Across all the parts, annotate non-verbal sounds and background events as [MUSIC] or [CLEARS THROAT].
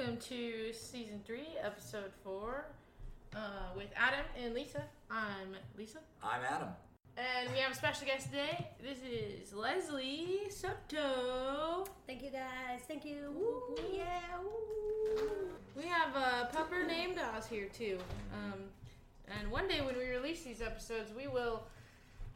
welcome to season three, episode four, uh, with Adam and Lisa. I'm Lisa, I'm Adam. and we have a special guest today. This is Leslie Soto. Thank you guys. Thank you. Woo, yeah. Woo. We have a pupper named Oz here too. Um, and one day when we release these episodes, we will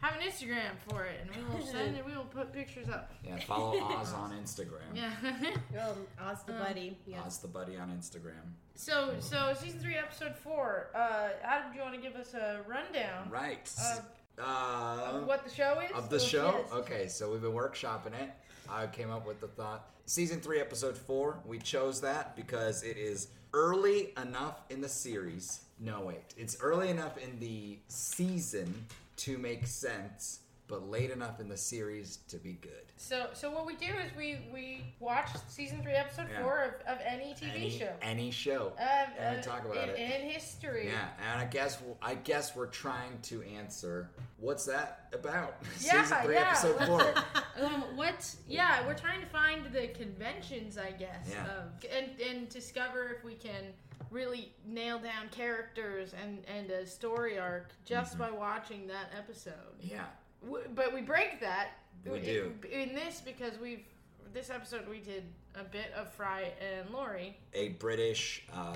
have an Instagram for it, and we will [LAUGHS] send it. We will put pictures up. Yeah, follow [LAUGHS] Oz on Instagram. Yeah. [LAUGHS] Um, Oz the Um, buddy. Yes. Oz the buddy on Instagram. so, so season three, episode four. Uh, Adam, do you want to give us a rundown Right. of, Uh, of what the show is? of the Or- show. yes. Okay, so we've been workshopping it. I came up with the thought. Season three, episode four. We chose that because it is early enough in the series. No, wait. It's early enough in the season to make sense, but late enough in the series to be good. So, so what we do is we we watch season three, episode Yeah. four of, of any TV any, show. Any show. Um, and uh, talk about in, it. in history. Yeah, and I guess I guess we're trying to answer what's that about? [LAUGHS] Yeah, Season three, yeah. episode [LAUGHS] four. Um, what? Yeah, we're trying to find the conventions, I guess, Yeah. of, and and discover if we can really nail down characters and and a story arc just Mm-hmm. by watching that episode. yeah, W- But we break that. We in- do. in this because we've this episode we did a bit of Fry and Laurie. a British um,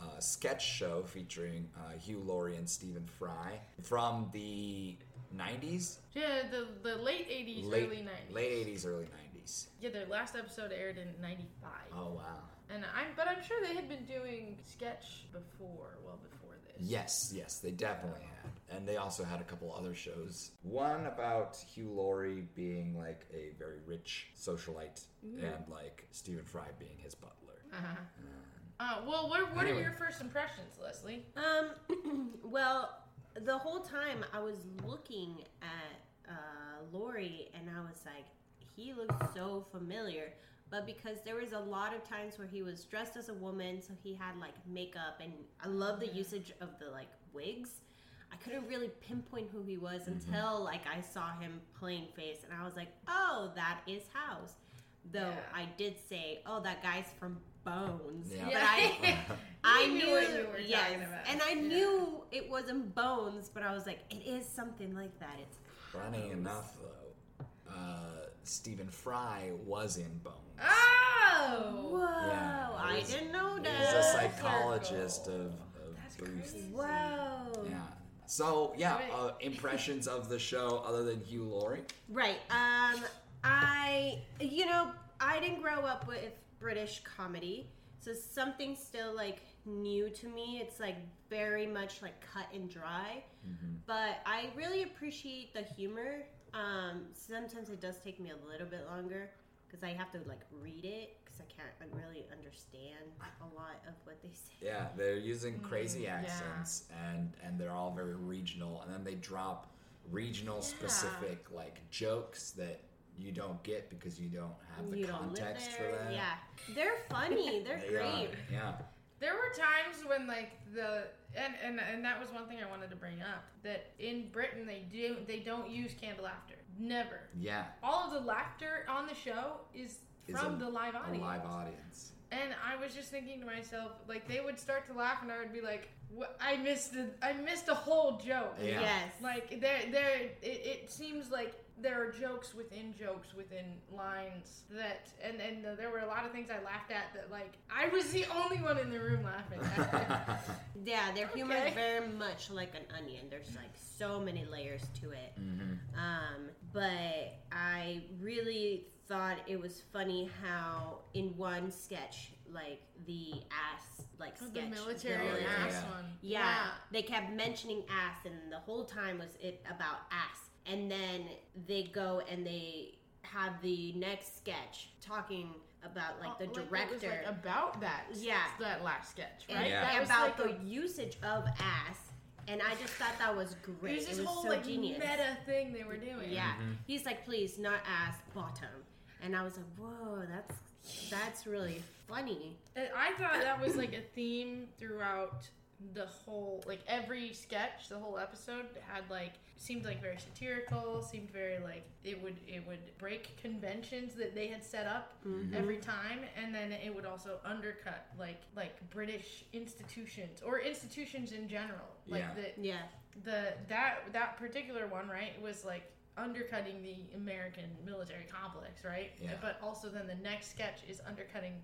uh, sketch show featuring uh, Hugh Laurie and Stephen Fry from the '90s, Yeah, the the late eighties, late early nineties. late '80s, early '90s. Yeah, their last episode aired in '95. Oh wow! And I'm, but I'm sure they had been doing sketch before, well before this. Yes, yes, they definitely had, and they also had a couple other shows. One about Hugh Laurie being like a very rich socialite, and like Stephen Fry being his butler. Uh-huh. Uh, well, what, what Anyway. are your first impressions, Leslie? Um. [CLEARS THROAT] well, the whole time I was looking at uh, Laurie, and I was like, he looks so familiar. But because there was a lot of times where he was dressed as a woman, so he had like makeup, and I love the usage of the like wigs. I couldn't really pinpoint who he was until like I saw him plain face, and I was like, "Oh, that is House." Though Yeah. I did say, "Oh, that guy's from Bones," Yeah. but I [LAUGHS] [LAUGHS] I knew, knew what you were yes, talking about. and I Yeah. knew it wasn't Bones, but I was like, it is something like that. It's Funny enough, though, uh, Stephen Fry was in Bones. Oh! whoa! Yeah, I he's- didn't know that. He's a psychologist of, of That's Booth. crazy. Whoa! Yeah. So yeah, Wait. uh, impressions of the show other than Hugh Laurie. Right. Um, I, you know, I didn't grow up with British comedy, so something still like new to me. It's like very much like cut and dry, but I really appreciate the humor. Um, sometimes it does take me a little bit longer because I have to like read it because I can't like, really understand a lot of what they [LAUGHS] say. Yeah, they're using crazy Mm, yeah. accents and and they're all very regional, and then they drop regional specific like jokes that you don't get because you don't have the you context for there. that. Yeah, they're funny. [LAUGHS] They're They great. are, Yeah. There were times when like the and, and and that was one thing I wanted to bring up that in Britain they do they don't use canned laughter. Never. Yeah. All of the laughter on the show is Is from a- the live A audience. live audience. And I was just thinking to myself, like they would start to laugh, and I would be like, I missed a, I missed a whole joke." Yeah. Yes. Like there, there. It, it seems like there are jokes within jokes within lines that, and and there were a lot of things I laughed at that, like I was the only one in the room laughing. at. [LAUGHS] Yeah, their humor Okay. is very much like an onion. There's like so many layers to it. Mhm. Um, but I really thought it was funny how in one sketch, like the ass, like the sketch, military Oh, yeah, ass yeah. one. Yeah, they kept mentioning ass, and the whole time was it about ass. And then they go and they have the next sketch talking about like the Oh, it director. was, like, about that. Yeah. that last sketch, and right? Yeah. That was about like the a- usage of ass. And I just thought that was great. It was this it was whole so like genius. meta thing they were doing. Yeah. Mm-hmm. He's like, please, not ass, bottom. And I was like, whoa, that's that's really funny. And I thought that was like a theme throughout the whole like every sketch, the whole episode had like seemed like very satirical, seemed very like it would it would break conventions that they had set up Mm-hmm. every time and then it would also undercut like like British institutions or institutions in general. Like Yeah. the Yeah. the that that particular one right was like undercutting the American military complex, right? Yeah. But also then the next sketch is undercutting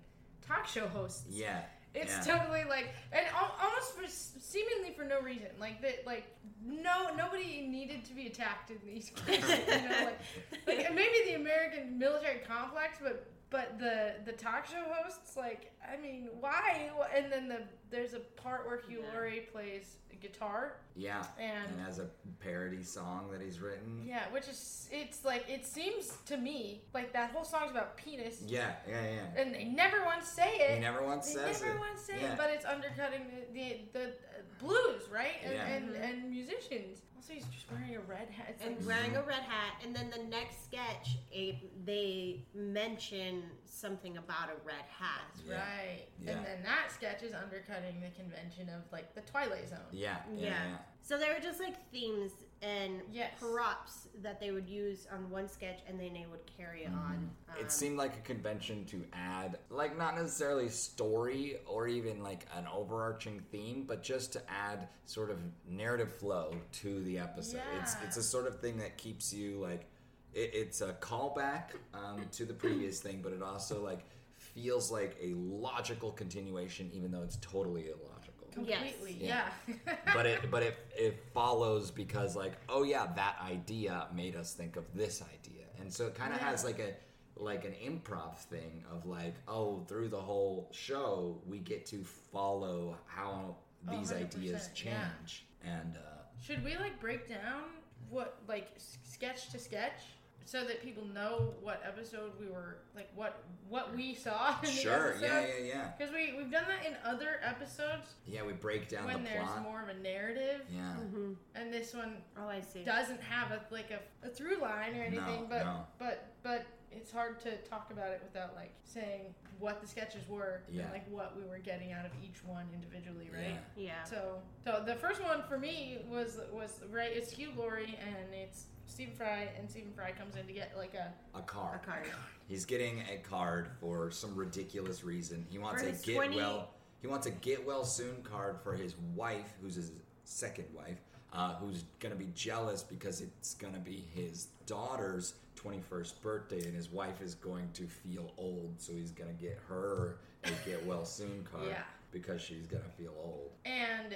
talk show hosts. Yeah. It's yeah. totally like, and al- almost for seemingly for no reason, like that, like no, nobody needed to be attacked in these [LAUGHS] cases. you know, like, like maybe the American military complex, but but the the talk show hosts, like, I mean, why? And then the there's a part where Hugh Yeah. Laurie plays guitar, Yeah. and And has a parody song that he's written. yeah, which is it's like it seems to me like that whole song's about penis, Yeah, yeah, yeah. and they never once say it. He never once They says never it. once say Yeah. it, but it's undercutting the the, the blues, right? And, Yeah. and mm-hmm. and musicians. Also, he's just wearing a red hat. It's and like, wearing a red hat and then the next sketch a, they mention something about a red hat Yeah. right, Yeah. and then that sketch is undercutting the convention of like the Twilight Zone. Yeah, yeah, Yeah. yeah. so there were just like themes and Yes. props that they would use on one sketch and then they would carry on um, It seemed like a convention to add, like, not necessarily story or even like an overarching theme, but just to add sort of narrative flow to the episode. It's it's a sort of thing that keeps you like, it, it's a callback um, to the previous thing, but it also like feels like a logical continuation, even though it's totally illogical. Completely, Yeah. yeah. [LAUGHS] but it but it it follows because like oh yeah that idea made us think of this idea and so it kind of Yeah. has like a like an improv thing of like oh through the whole show we get to follow how these 100%, ideas yeah. change and uh Should we like break down what like sketch to sketch so that people know what episode we were like what what we saw in sure the yeah episode? yeah yeah Because we we've done that in other episodes yeah we break down the episode. when the there's plot more of a narrative, yeah mhm. and this one oh i see doesn't have a like a, a through line or anything. No, but no. but but it's hard to talk about it without like saying what the sketches were Yeah. and like what we were getting out of each one individually, right? yeah yeah So, so the first one for me was was right. It's Hugh Laurie and it's Stephen Fry, and Stephen Fry comes in to get like a a card a card [LAUGHS] He's getting a card for some ridiculous reason. He wants For a get 20 well. He wants a get well soon card for his wife, who's his second wife, uh, who's gonna be jealous because it's gonna be his daughter's 21st birthday, and his wife is going to feel old, so he's gonna get her a get well soon [LAUGHS] card Yeah. because she's gonna feel old. and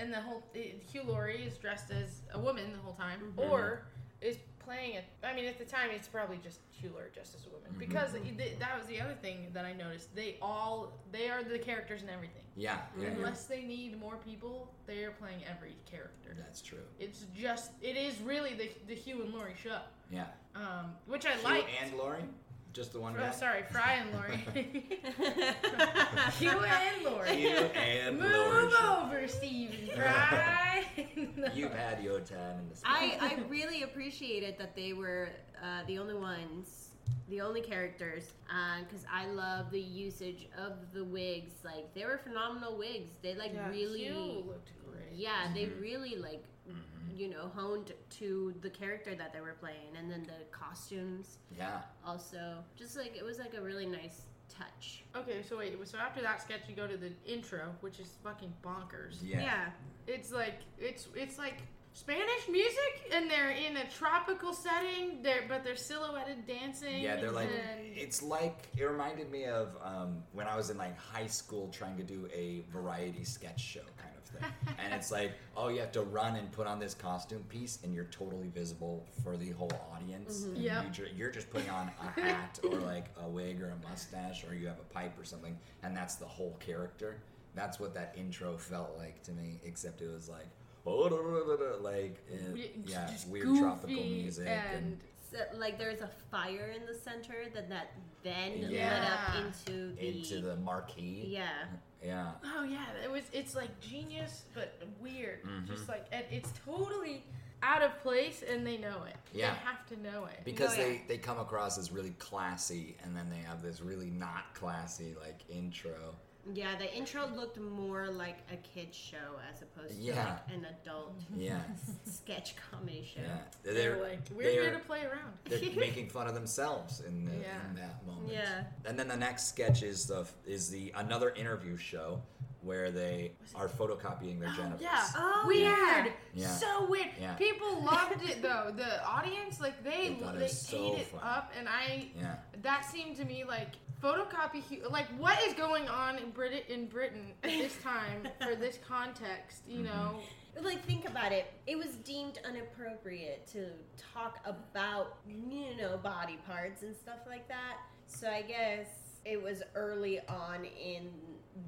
and the whole Hugh Laurie is dressed as a woman the whole time, Mm-hmm. or is playing it. I mean, at the time, it's probably just Hugh Laurie dressed as a woman Mm-hmm. because it, that was the other thing that I noticed. They all they are the characters in everything. Yeah, yeah, yeah. Unless they need more people, they are playing every character. That's true. It's just it is really the the Hugh and Laurie show, Yeah. um, which I like Hugh like. and Laurie, just the one Oh, guy. sorry, Fry and Laurie. [LAUGHS] Hugh [LAUGHS] and Laurie. Hugh and Move Laurie. over, Stephen [LAUGHS] Fry. You've had your time in the I, I really appreciated that they were uh, the only ones, the only characters, because I love the usage of the wigs. Like they were phenomenal wigs. They like Yeah, really, Hugh looked great. yeah, they Mm-hmm. really like, you know, honed to the character that they were playing, and then the costumes Yeah. also. Just like it was like a really nice touch. Okay, so wait, so after that sketch, you go to the intro, which is fucking bonkers. Yeah. It's like it's it's like Spanish music, and they're in a tropical setting. They're but they're silhouetted dancing. Yeah, they're like and- it's like it reminded me of um, when I was in like high school trying to do a variety sketch show kind of thing. and it's like, oh, you have to run and put on this costume piece, and you're totally visible for the whole audience. Mm-hmm. And Yep. you ju- you're just putting on a hat or like a wig or a mustache or you have a pipe or something, and that's the whole character. That's what that intro felt like to me, except it was like. oh, Like and, We- yeah, just weird goofy tropical music and, and So, like there's a fire in the center that that then lit Yeah. up into the into the marquee. yeah. Yeah. Oh yeah, it was. It's like genius, but weird. Mhm. Just like and it's totally out of place, and they know it. Yeah. they have to know it. Because Oh, yeah. they, they come across as really classy and then they have this really not classy like intro. Yeah, the intro looked more like a kid's show as opposed to Yeah. like an adult [LAUGHS] Yeah, sketch comedy show. yeah. They're They're like, we're they're- here to play around. they're [LAUGHS] making fun of themselves in, the, Yeah. in that moment. Yeah. And then the next sketch is the is the another interview show where they are photocopying their Oh, genitals. yeah. Oh, oh, weird. yeah. Yeah. So weird. Yeah. People [LAUGHS] loved it though. The audience, like they They thought it they so ate it funny. up, and I Yeah. that seemed to me like photocopy. Like what is going on in Brit in Britain at this [LAUGHS] time for this context? You Mm-hmm. know. Like think about it. It was deemed inappropriate to talk about you know body parts and stuff like that. So I guess it was early on in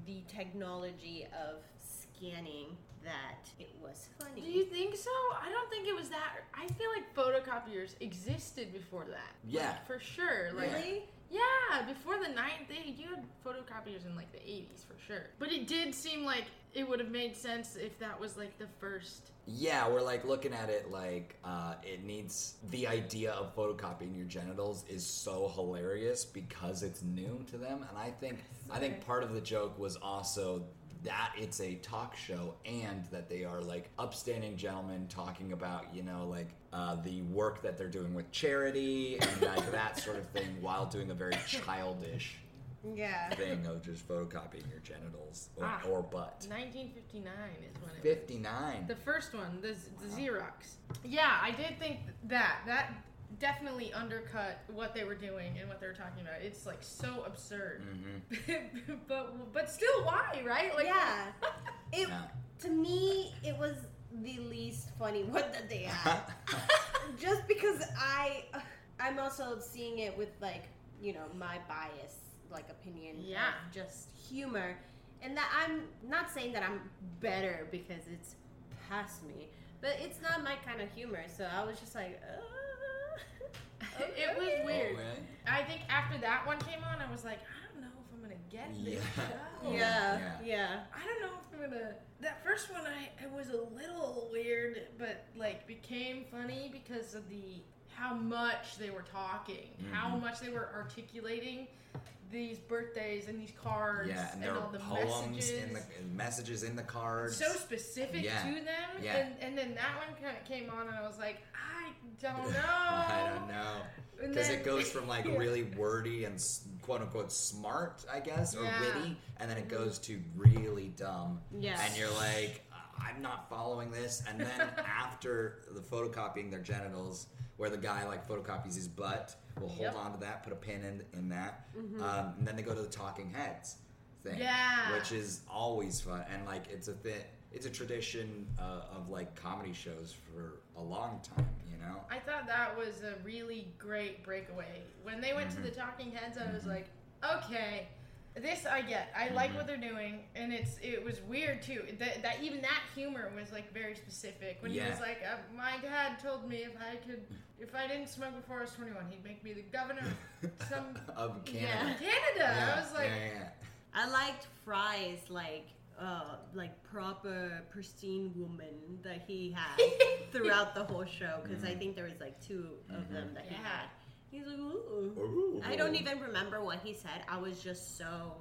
the technology of scanning that it was funny. Do you think so? I don't think it was that. I feel like photocopiers existed before that. Yeah. Like, for sure. Like really? Yeah, before the night, they you had photocopiers in like the '80s for sure. But it did seem like it would have made sense if that was like the first. Yeah, we're like looking at it like uh, it needs the idea of photocopying your genitals is so hilarious because it's new to them, and I think I think part of the joke was also that it's a talk show and that they are like upstanding gentlemen talking about you know like uh, the work that they're doing with charity and like [LAUGHS] that sort of thing while doing a very childish Yeah. thing of just photocopying your genitals or, Ah. or butt. 1959 is when it. was. Fifty nine. The first one, the, Z- the Xerox. Yeah, I did think that that definitely undercut what they were doing and what they were talking about. It's like so absurd. Mm-hmm. [LAUGHS] but but still, why? Right? Like yeah. [LAUGHS] It Yeah. to me it was the least funny one that they had. [LAUGHS] just because I I'm also seeing it with like you know my bias like opinion Yeah. of just humor and that I'm not saying that I'm better because it's past me but it's not my kind of humor so I was just like uh, [LAUGHS] It was weird. Oh, really? I think after that one came on, I was like, I don't know if I'm gonna get this Yeah. show. [LAUGHS] yeah Yeah. yeah I don't know if I'm gonna. That first one, I it was a little weird, but like became funny because of the how much they were talking, how Mhm. much they were articulating these birthdays and these cards Yeah, and and, there all are the poems messages. in the and messages in the cards. so specific Yeah. to them, Yeah. and, and then that one kind of came on, and I was like, I don't know. [LAUGHS] I don't know because it goes [LAUGHS] from like really wordy and quote unquote smart, I guess, or Yeah. witty, and then it goes to really dumb. Yeah. and you're like, I'm not following this. And then [LAUGHS] after the photocopying their genitals, where the guy like photocopies his butt, we'll hold Yep. on to that, put a pin in in that, Mm-hmm. um, and then they go to the talking heads thing, Yeah. which is always fun and like it's a bit. It's a tradition uh, of like comedy shows for a long time, you know. I thought that was a really great breakaway. When they went to the Talking Heads, I was Mhm. like, okay, this I get. I like Mhm. what they're doing, and it's it was weird too. That, that even that humor was like very specific. When he was like, uh, my dad told me if I could, [LAUGHS] if I didn't smoke before I was 21, he'd make me the governor of some [LAUGHS] of Canada. Yeah. Canada. Yeah, I was like, yeah, yeah. I liked Fry's like uh like proper pristine woman that he had [LAUGHS] throughout the whole show because I Mhm. think there was like 2 of them that he had. He's like, ooh. Ooh. I don't even remember what he said. I was just so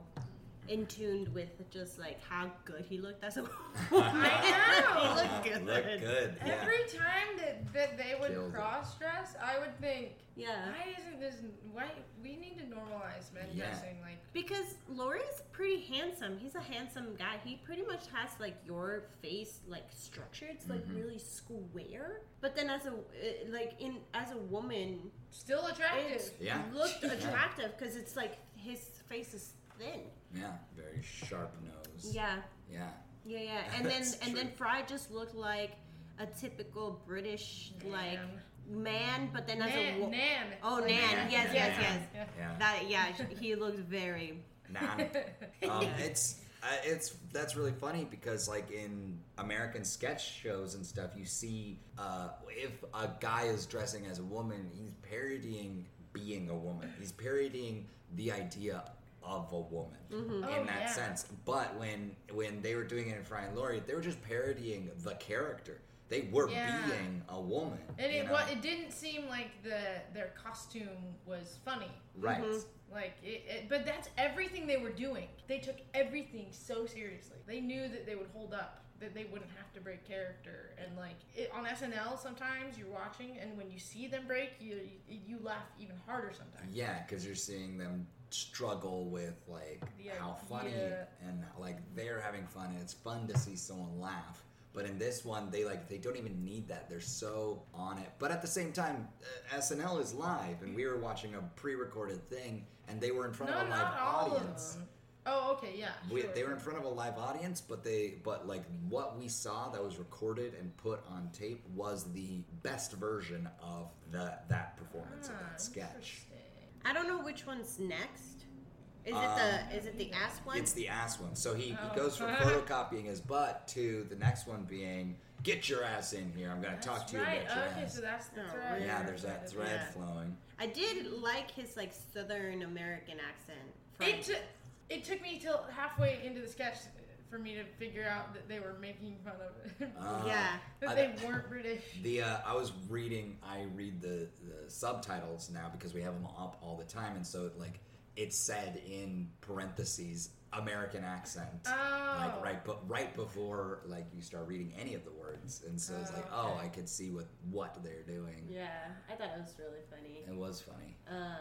in tuned with just like how good he looked as a [LAUGHS] I know. [LAUGHS] he looked good. Look good. Yeah. Every time that, that they would Killed it. cross dress, I would think, Yeah. why isn't this? Why we need to normalize men Yeah. dressing like Because Laurie's pretty handsome. He's a handsome guy. He pretty much has like your face like structure. It's like Mhm. really square. But then as a uh, like in as a woman, still attractive. it Yeah. looked attractive because it's like his face is thin. Yeah, very sharp nose. Yeah, Yeah. yeah, yeah. And then That's and then. Fry just looked like a typical British like Man. man, but then as a Nan, wo- Nan. Oh, Like Nan. Nan. Yes, yes, yes. Yeah. Yeah. That yeah, he looked very. Nah. [LAUGHS] Um, It's uh, it's that's really funny because like in American sketch shows and stuff, you see uh, if a guy is dressing as a woman, he's parodying being a woman. He's parodying the idea of a woman Mhm. Oh, in that yeah. sense. But when when they were doing it in Fry and Laurie, they were just parodying the character. they were Yeah. being a woman. And it wa- it didn't seem like the their costume was funny. right. Mhm. Like it, it, but that's everything they were doing. They took everything so seriously. They knew that they would hold up, that they wouldn't have to break character. And like it, on SNL, sometimes you're watching, and when you see them break, you you, you laugh even harder sometimes. Yeah, because you're seeing them struggle with like The how funny idea. and like they're having fun, and it's fun to see someone laugh. But in this one, they like they don't even need that. They're so on it. But at the same time, uh, SNL is live, and we were watching a pre-recorded thing, and they were in front No, of a live audience. of. Oh, okay, yeah. We, sure. they were in front of a live audience, but they but like what we saw that was recorded and put on tape was the best version of the that performance of Ah, that sketch. Interesting. I don't know which one's next. Is Um, it the is it the ass one? It's the ass one. So he, Oh. he goes from photocopying his butt to the next one being get your ass in here. I'm gonna talk That's to you about your Okay, ass. so that's the Oh, thread. yeah, there's that thread Yeah. flowing. I did like his like Southern American accent. It took it took me till halfway into the sketch for me to figure out that they were making fun of it. [LAUGHS] Uh, yeah. that I- they weren't British. The uh, I was reading. I read the, the subtitles now because we have them up all the time, and so like it said in parentheses American accent. Oh. Like right, but right before like you start reading any of the words, and so it's Oh, like, oh. I could see what what they're doing. Yeah, I thought it was really funny. It was funny. Uh,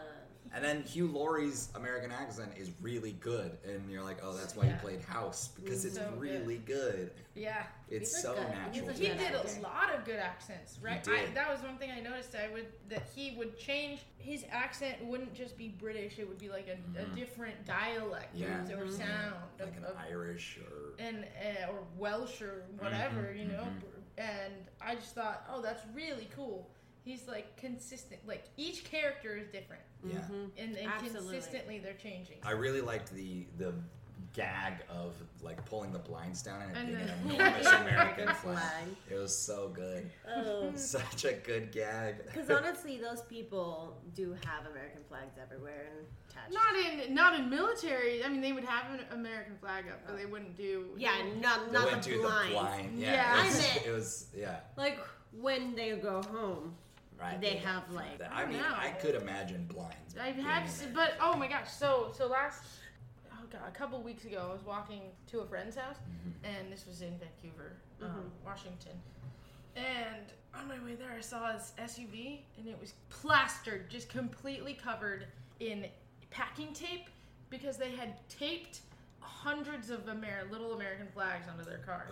And then Hugh Laurie's American accent is really good, and you're like, oh, that's why Yeah. he played House because it's So really good. Yeah. It's He's so good- natural. He did a lot of good accents, right? I, that was one thing I noticed. I would that he would change his accent. Wouldn't just be British. It would be like a, a Mhm. different dialect Yeah. or, Mhm. sound like of, an Irish or and uh, or Welsh or whatever, Mhm, you know. mhm. And I just thought, oh, that's really cool. He's like consistent. Like each character is different, yeah. mhm. and, and Absolutely. consistently they're changing. I really liked the the gag of like pulling the blinds down and it And being an the- enormous [LAUGHS] American American flag. flag. It was so good. Oh. [LAUGHS] Such a good gag. Because [LAUGHS] honestly, those people do have American flags everywhere and attached. Not in not in military. I mean, they would have an American flag up, but they wouldn't do. yeah, not They not went the to blind. the blind. Yeah, Yeah. it, I was, it was yeah. Like when they go home, Right. They have, like- I mean, I don't I could imagine blinds. I've being had, in s- there. but oh my gosh! So so last, oh god, a couple weeks ago, I was walking to a friend's house, Mhm. and this was in Vancouver, um, Mhm. Washington. And on my way there, I saw this SUV, and it was plastered, just completely covered in packing tape, because they had taped hundreds of Amer- little American flags onto their car,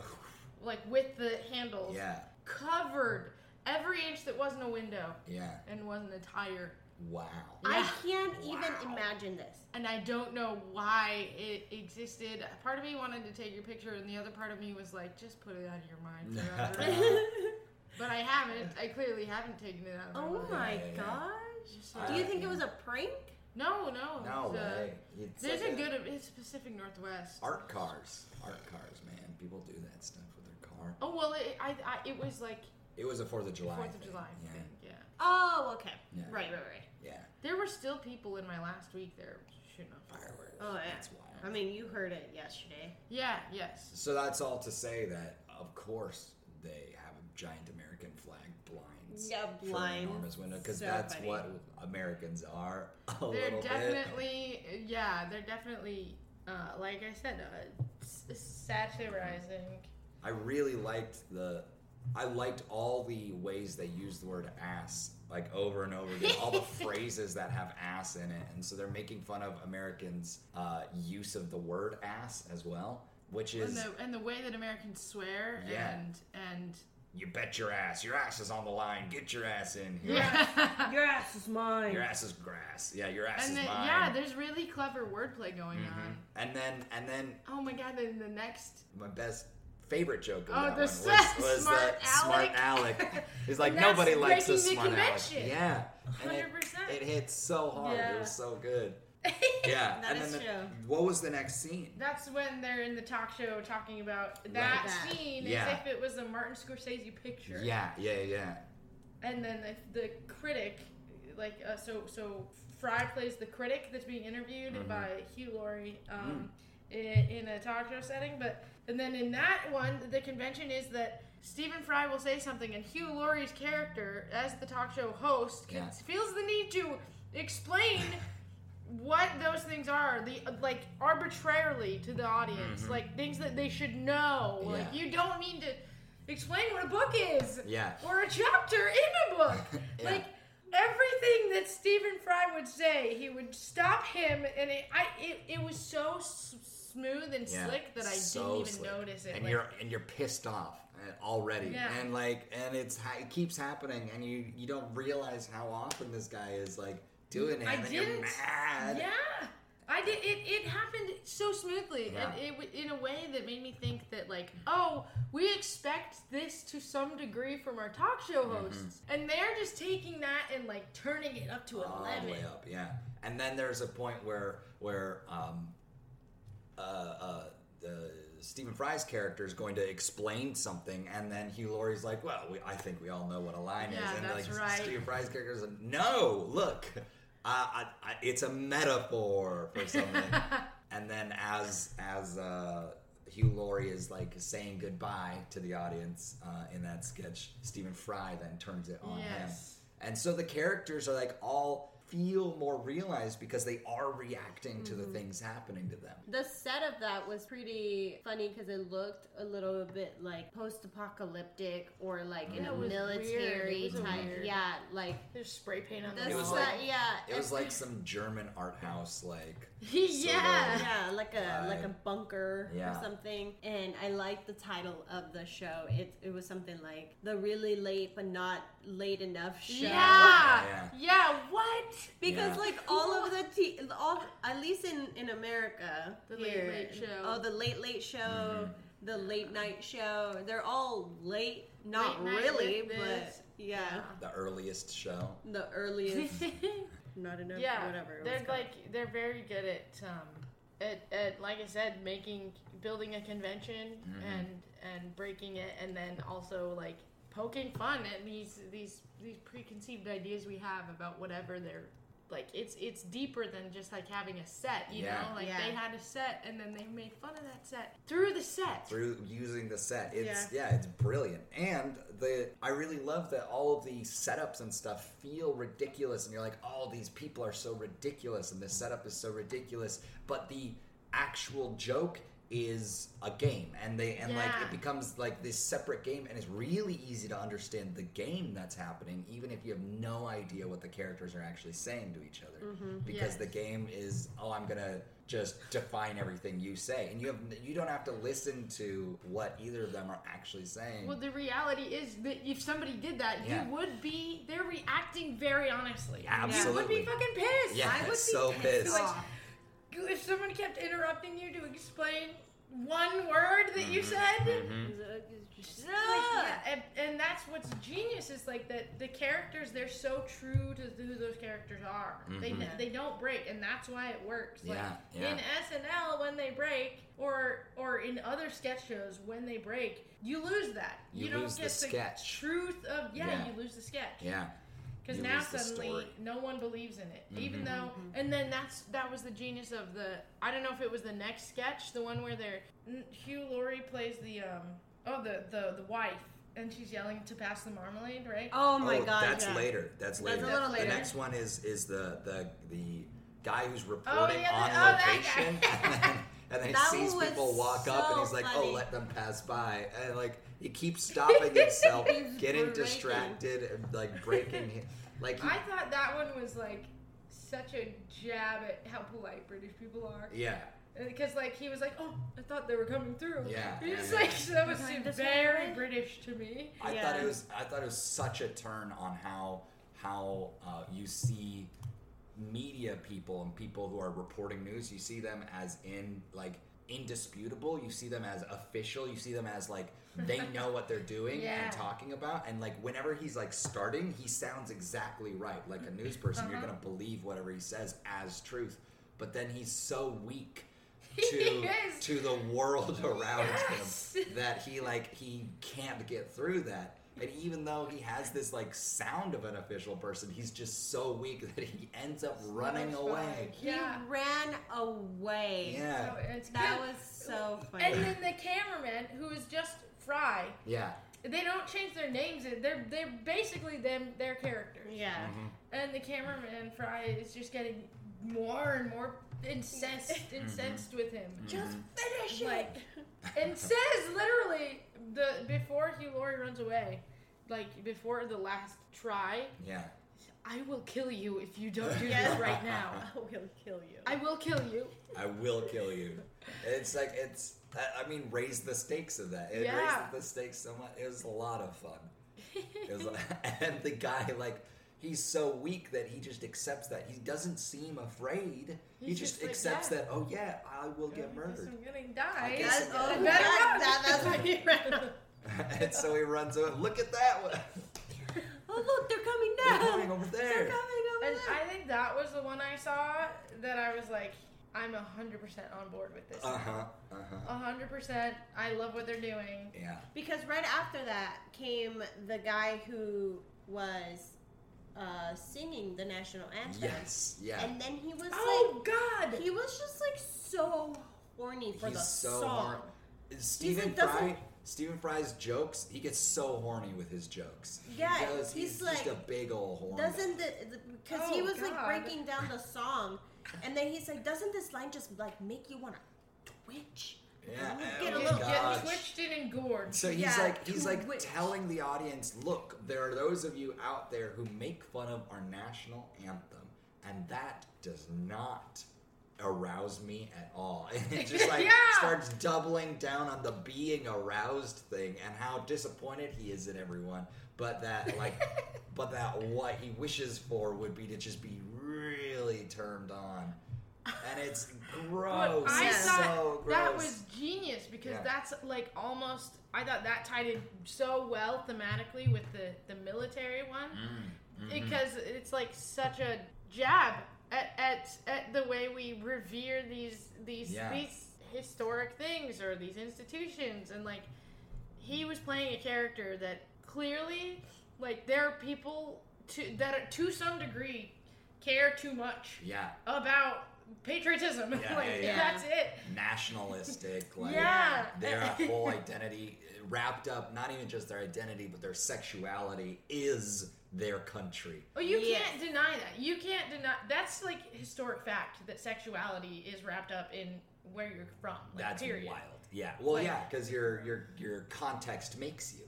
like with the handles Yeah, covered every inch that wasn't a window yeah. and wasn't a tire. Wow. I can't even imagine this. and I don't know why it existed. Part of me wanted to take your picture, and the other part of me was like, just put it out of your mind [LAUGHS] forever. [LAUGHS] but I haven't. I clearly haven't taken it out of my oh mind. my Yeah, yeah, yeah. gosh! Just, Uh, Do you think it was a prank? no, no. No it's, uh, way. It's There's like a good. It's Pacific Northwest. art cars. Art cars, man. People do that stuff with their car. Oh well, it, I, I it was like It was a Fourth of July. Fourth of thing. July Yeah. thing. Yeah. Oh, okay. Yeah. Right, right, right. Yeah. There were still people in my last week there shooting off fireworks. Fireworks. Oh, yeah. That's wild. I mean, you heard it yesterday. Yeah. Yes. So that's all to say that, of course, they have a giant American flag blinds. Yeah, For an blinds. enormous window, because So that's funny. what Americans are. [LAUGHS] A they're little bit. definitely yeah they're definitely uh, like i said uh, s- satirizing I really liked the. I liked all the ways they use the word ass, like over and over again. all the [LAUGHS] phrases that have ass in it, and so they're making fun of Americans' uh, use of the word ass as well, which and is the, and the way that americans swear Yeah. and and you bet your ass, your ass is on the line, get your ass in here. yeah [LAUGHS] Your ass is mine. Your ass is grass. Yeah, your ass and is then, mine. yeah there's really clever wordplay going Mhm. on And then and then oh my god then the next my best favorite joke of Oh, that was, [LAUGHS] was smart the smart Alec. Alec. [LAUGHS] He's like nobody likes a smart Alec. Yeah, and it, 100% it hit so hard. It was so good. [LAUGHS] Yeah, That and is then the, true. what was the next scene? that's when they're in the talk show talking about that That. scene Yeah. as if it was a martin scorsese picture Yeah, yeah, yeah. and then the, the critic like uh, so so fry plays the critic that's being interviewed Mhm. by hugh laurie um, in, in a talk show setting. But and then in that one, the convention is that Stephen Fry will say something, and Hugh Laurie's character, as the talk show host, Yeah. feels the need to explain what those things are, the like arbitrarily to the audience, like things that they should know. Like Mm-hmm. You don't need to explain what a book is Yeah. or a chapter in a book. [LAUGHS] Yeah. Like everything that Stephen Fry would say, he would stop him, and it I it, it was so smooth and Yeah, slick that I so didn't even slick. notice it. And like- you're and you're pissed off uh, already, Yeah. and like and it's ha- it keeps happening, and you you don't realize how often this guy is like doing it, I and you're didn't- mad. Yeah. I did. It, it happened so smoothly, Yeah. and it in a way that made me think that like, oh, we expect this to some degree from our talk show Mm-hmm. hosts, and they're just taking that and like turning it up to all eleven. the way up, yeah. And then there's a point where where um, uh, uh, the Stephen Fry's character is going to explain something, and then Hugh Laurie's like, "Well, we, I think we all know what a line Yeah, is," and that's like right. Stephen Fry's character is like, "No, look, I, I, I, it's a metaphor for something." [LAUGHS] and then as as uh, Hugh Laurie is like saying goodbye to the audience uh, in that sketch, Stephen Fry then turns it on him. And so the characters are like all feel more realized because they are reacting to the mm-hmm. things happening to them. The set of that was pretty funny because it looked a little bit like post-apocalyptic or like mm. in a military weird. It was type. Yeah, like There's spray paint on the the It was wall. set. like- yeah, It was like [LAUGHS] some German art house, like [LAUGHS] yeah. yeah, like a like a bunker Yeah. or something. And I liked the title of the show. It it was something like the really late but not late enough show. Yeah. Yeah. yeah, What? Because Yeah. like all of the t- all at least in in America The Late here, Late Show. oh the late late show, Mm-hmm. the late night show, they're all late, not Late really, but this. yeah, the earliest show. the earliest, [LAUGHS] not enough, yeah, whatever. it was they're called. like they're very good at um at, at like I said, making building a convention Mm-hmm. and and breaking it, and then also like poking fun at these these these preconceived ideas we have about whatever they're like. It's it's deeper than just like having a set, you Yeah. know. Like Yeah. they had a set, and then they made fun of that set through the set. through using the set. It's yeah. it's brilliant. And the I really love that all of the setups and stuff feel ridiculous and you're like, "Oh, these people are so ridiculous and the setup is so ridiculous." But the actual joke is a game and they and like it becomes like this separate game and it's really easy to understand the game that's happening even if you have no idea what the characters are actually saying to each other mm-hmm. because Yes. the game is oh i'm gonna just define everything you say and you have you don't have to listen to what either of them are actually saying Well, the reality is that if somebody did that, Yeah. you would be. They're reacting very honestly. You Absolutely. would be fucking pissed. Yeah, I would be so pissed. Like, if someone kept interrupting you to explain one word that you Mm-hmm. said. Like, yeah, and, and that's what's genius is like that the characters they're so true to who those characters are. They Mhm. they don't break, and that's why it works. Like Yeah, yeah. in SNL when they break, or or in other sketch shows when they break, you lose that. You don't get the get sketch. truth of yeah, Yeah. you lose the sketch. yeah Because now suddenly no one believes in it, even Mhm. though. And then that's that was the genius of the. I don't know if it was the next sketch, the one where they're Hugh Laurie plays the um oh the the the wife, and she's yelling to pass the marmalade, right? Oh my oh, god, that's yeah. later that's later That's later a little later the next one is is the the the guy who's reporting yeah, on the- oh, that location guy. [LAUGHS] and then, and then he sees people walk up and he's like oh let them pass by and like he keeps stopping himself [LAUGHS] He's getting breaking. distracted and like breaking hi- like he, I thought that one was like such a jab at how polite British people are. yeah Because like he was like, oh, I thought they were coming through. Yeah, It's yeah, like yeah. that was Going this very way. British to me. I Yeah. thought it was I thought it was such a turn on how how uh, you see media people and people who are reporting news. You see them as in like indisputable. You see them as official. You see them as like they [LAUGHS] know what they're doing Yeah. and talking about. And like whenever he's like starting, he sounds exactly right. Like a news person, you're Uh-huh. gonna believe whatever he says as truth. But then he's so weak [LAUGHS] to is. to the world [LAUGHS] around Yes. him that he like he can't get through that And even though he has this like sound of an official person, he's just so weak that he ends up running away. fine. He Yeah. ran away. Yeah. So it's That good. was so funny. And then the cameraman, who is just Fry, Yeah. they don't change their names. They're they're basically them their characters. yeah. Mhm. And the cameraman Fry is just getting more and more incensed incensed with him. Just finish Like, it. and says literally the before Hugh Laurie runs away, like before the last try, Yeah. I will kill you if you don't do Yes. this right now. [LAUGHS] I will kill you. I will kill you. I will kill you. It's like it's. I- I mean, raise the stakes of that. It Yeah. raised the stakes so much. It was a lot of fun. It was, [LAUGHS] and the guy like he's so weak that he just accepts that. He doesn't seem afraid. he He's just, just like, accepts yeah. that. Oh yeah, I will I get murdered. I'm gonna die. guess That's, I'm oh, gonna- better that, that's why he ran. [LAUGHS] [LAUGHS] and so he runs over. Look at that one. [LAUGHS] Oh look, they're coming down. They're coming over there. They're coming over there. And there. I think that was the one I saw that I was like, I'm hundred percent on board with this. Uh huh. Uh huh. hundred percent. I love what they're doing. Yeah. Because right after that came the guy who was uh, singing the national anthem. Yes. Yeah. And then he was like, Oh God! he was just like so horny for He's the so song. hor- Stephen like, Fry. Stephen Fry's jokes. He gets so horny with his jokes. Yeah, he does, he's he's, like- just a big old horn. Doesn't the because he Oh, was like breaking down the song, and then he's like, doesn't this line just like make you want to twitch? Yeah. Get oh a little- Get twitched and engorged. So he's Yeah, like he's like Twitch. telling the audience, look, there are those of you out there who make fun of our national anthem, and that does not arouse me at all. [LAUGHS] And it just [LAUGHS] like Yeah. starts doubling down on the being aroused thing and how disappointed he is in everyone, but that like [LAUGHS] but that what he wishes for would be to just be really turned on. And it's [LAUGHS] gross. I It's thought so gross. that was genius because Yeah. that's like almost. I thought that tied in so well thematically with the the military one Mm, mhm. because it's like such a jab at at, at the way we revere these these Yeah. these historic things or these institutions and like he was playing a character that clearly like there are people to that are, to some degree care too much yeah. about patriotism. [LAUGHS] Yeah, like yeah, yeah. that's it. nationalistic like Yeah. [LAUGHS] their [LAUGHS] whole identity wrapped up not even just their identity but their sexuality is their country Oh, you Yes. can't deny that. You can't deny that's like historic fact that sexuality is wrapped up in where you're from. Like, that's period. wild yeah well Like- yeah because your your your context makes you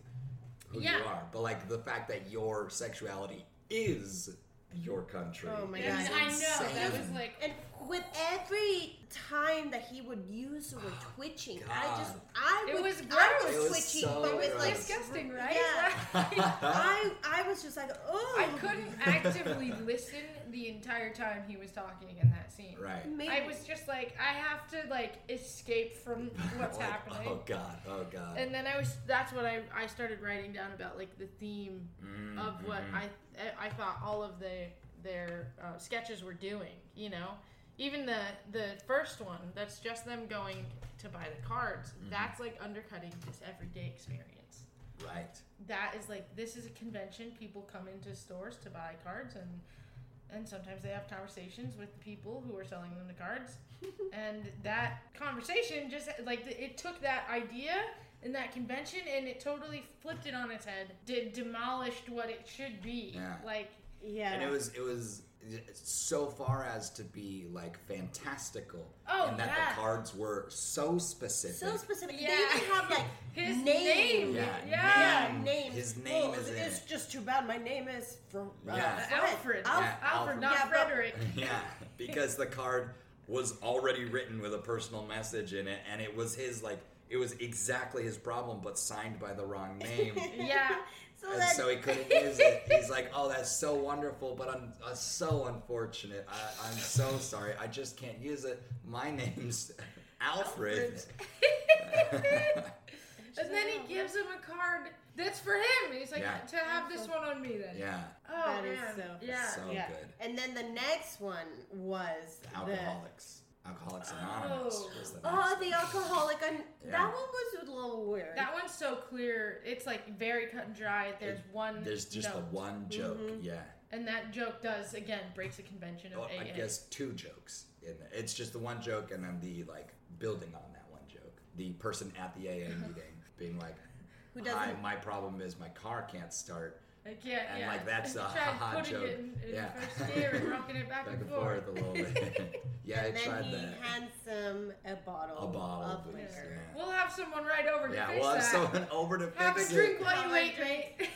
who you are but like the fact that your sexuality is your country Oh my is And God. I know that was like And with every time that he would use the word [GASPS] twitching, I just I It would, was I gross. was It was twitching, so but with like disgusting, right? Yeah. [LAUGHS] I I was just like, oh, I couldn't actively [LAUGHS] listen the entire time he was talking in that scene. right Maybe, I was just like, I have to like escape from [LAUGHS] what's Like, happening. oh god oh god And then I was that's what I, I started writing down about like the theme Mm, of what mhm. I I thought all of the their uh, sketches were doing. You know, even the the first one that's just them going to buy the cards. Mm-hmm. That's like undercutting this everyday experience. right That is like this is a convention. People come into stores to buy cards and. And sometimes they have conversations with the people who are selling them the cards, [LAUGHS] and that conversation just like it took that idea in that convention and it totally flipped it on its head. Did demolished what it should be. Yeah. Like yeah. and it was it was so far as to be like fantastical Oh, and that yeah. the cards were so specific so specific. Yeah. They even have like [LAUGHS] His name. name. yeah, Yeah. name. Name. his name Well, is It's it just too bad. My name is from uh, Yeah. Fred. Alfred. Alf- Yeah, Alfred, Alfred. not Yeah, Frederick. [LAUGHS] yeah because the card was already written with a personal message in it and it was his like it was exactly his problem but signed by the wrong name [LAUGHS] Yeah. So and so he couldn't [LAUGHS] use it he's like oh that's so wonderful but i'm uh, so unfortunate I, i'm so sorry i just can't use it my name's alfred [LAUGHS] And then he gives him a card that's for him. He's like, Yeah. to have this one on me then. yeah Oh That man. is so- yeah. so yeah. good And then the next one was the alcoholics Alcoholics Anonymous. Oh. was the Oh, the one. alcoholic. And Yeah. That one was a little weird. That one's so clear. It's like very cut and dry. There's one. There's just the one joke. Mhm. Yeah. And that joke does again breaks the convention of Well, AA. I guess two jokes in there. It's just the one joke and then the like building on that one joke. The person at the AA meeting being like, Who "Hi, doesn't- my problem is my car can't start." I can't. and, yeah. like, that's [LAUGHS] He a tried haha putting joke. it in, in Yeah. first gear and rocking it back, [LAUGHS] Back and, and forth a little bit. [LAUGHS] yeah, I and then tried he that. hands them a bottle, A bottle of of liquor. Yeah. We'll have someone right over to Yeah, fix we'll have that. someone over to have fix a drink while you wait, mate.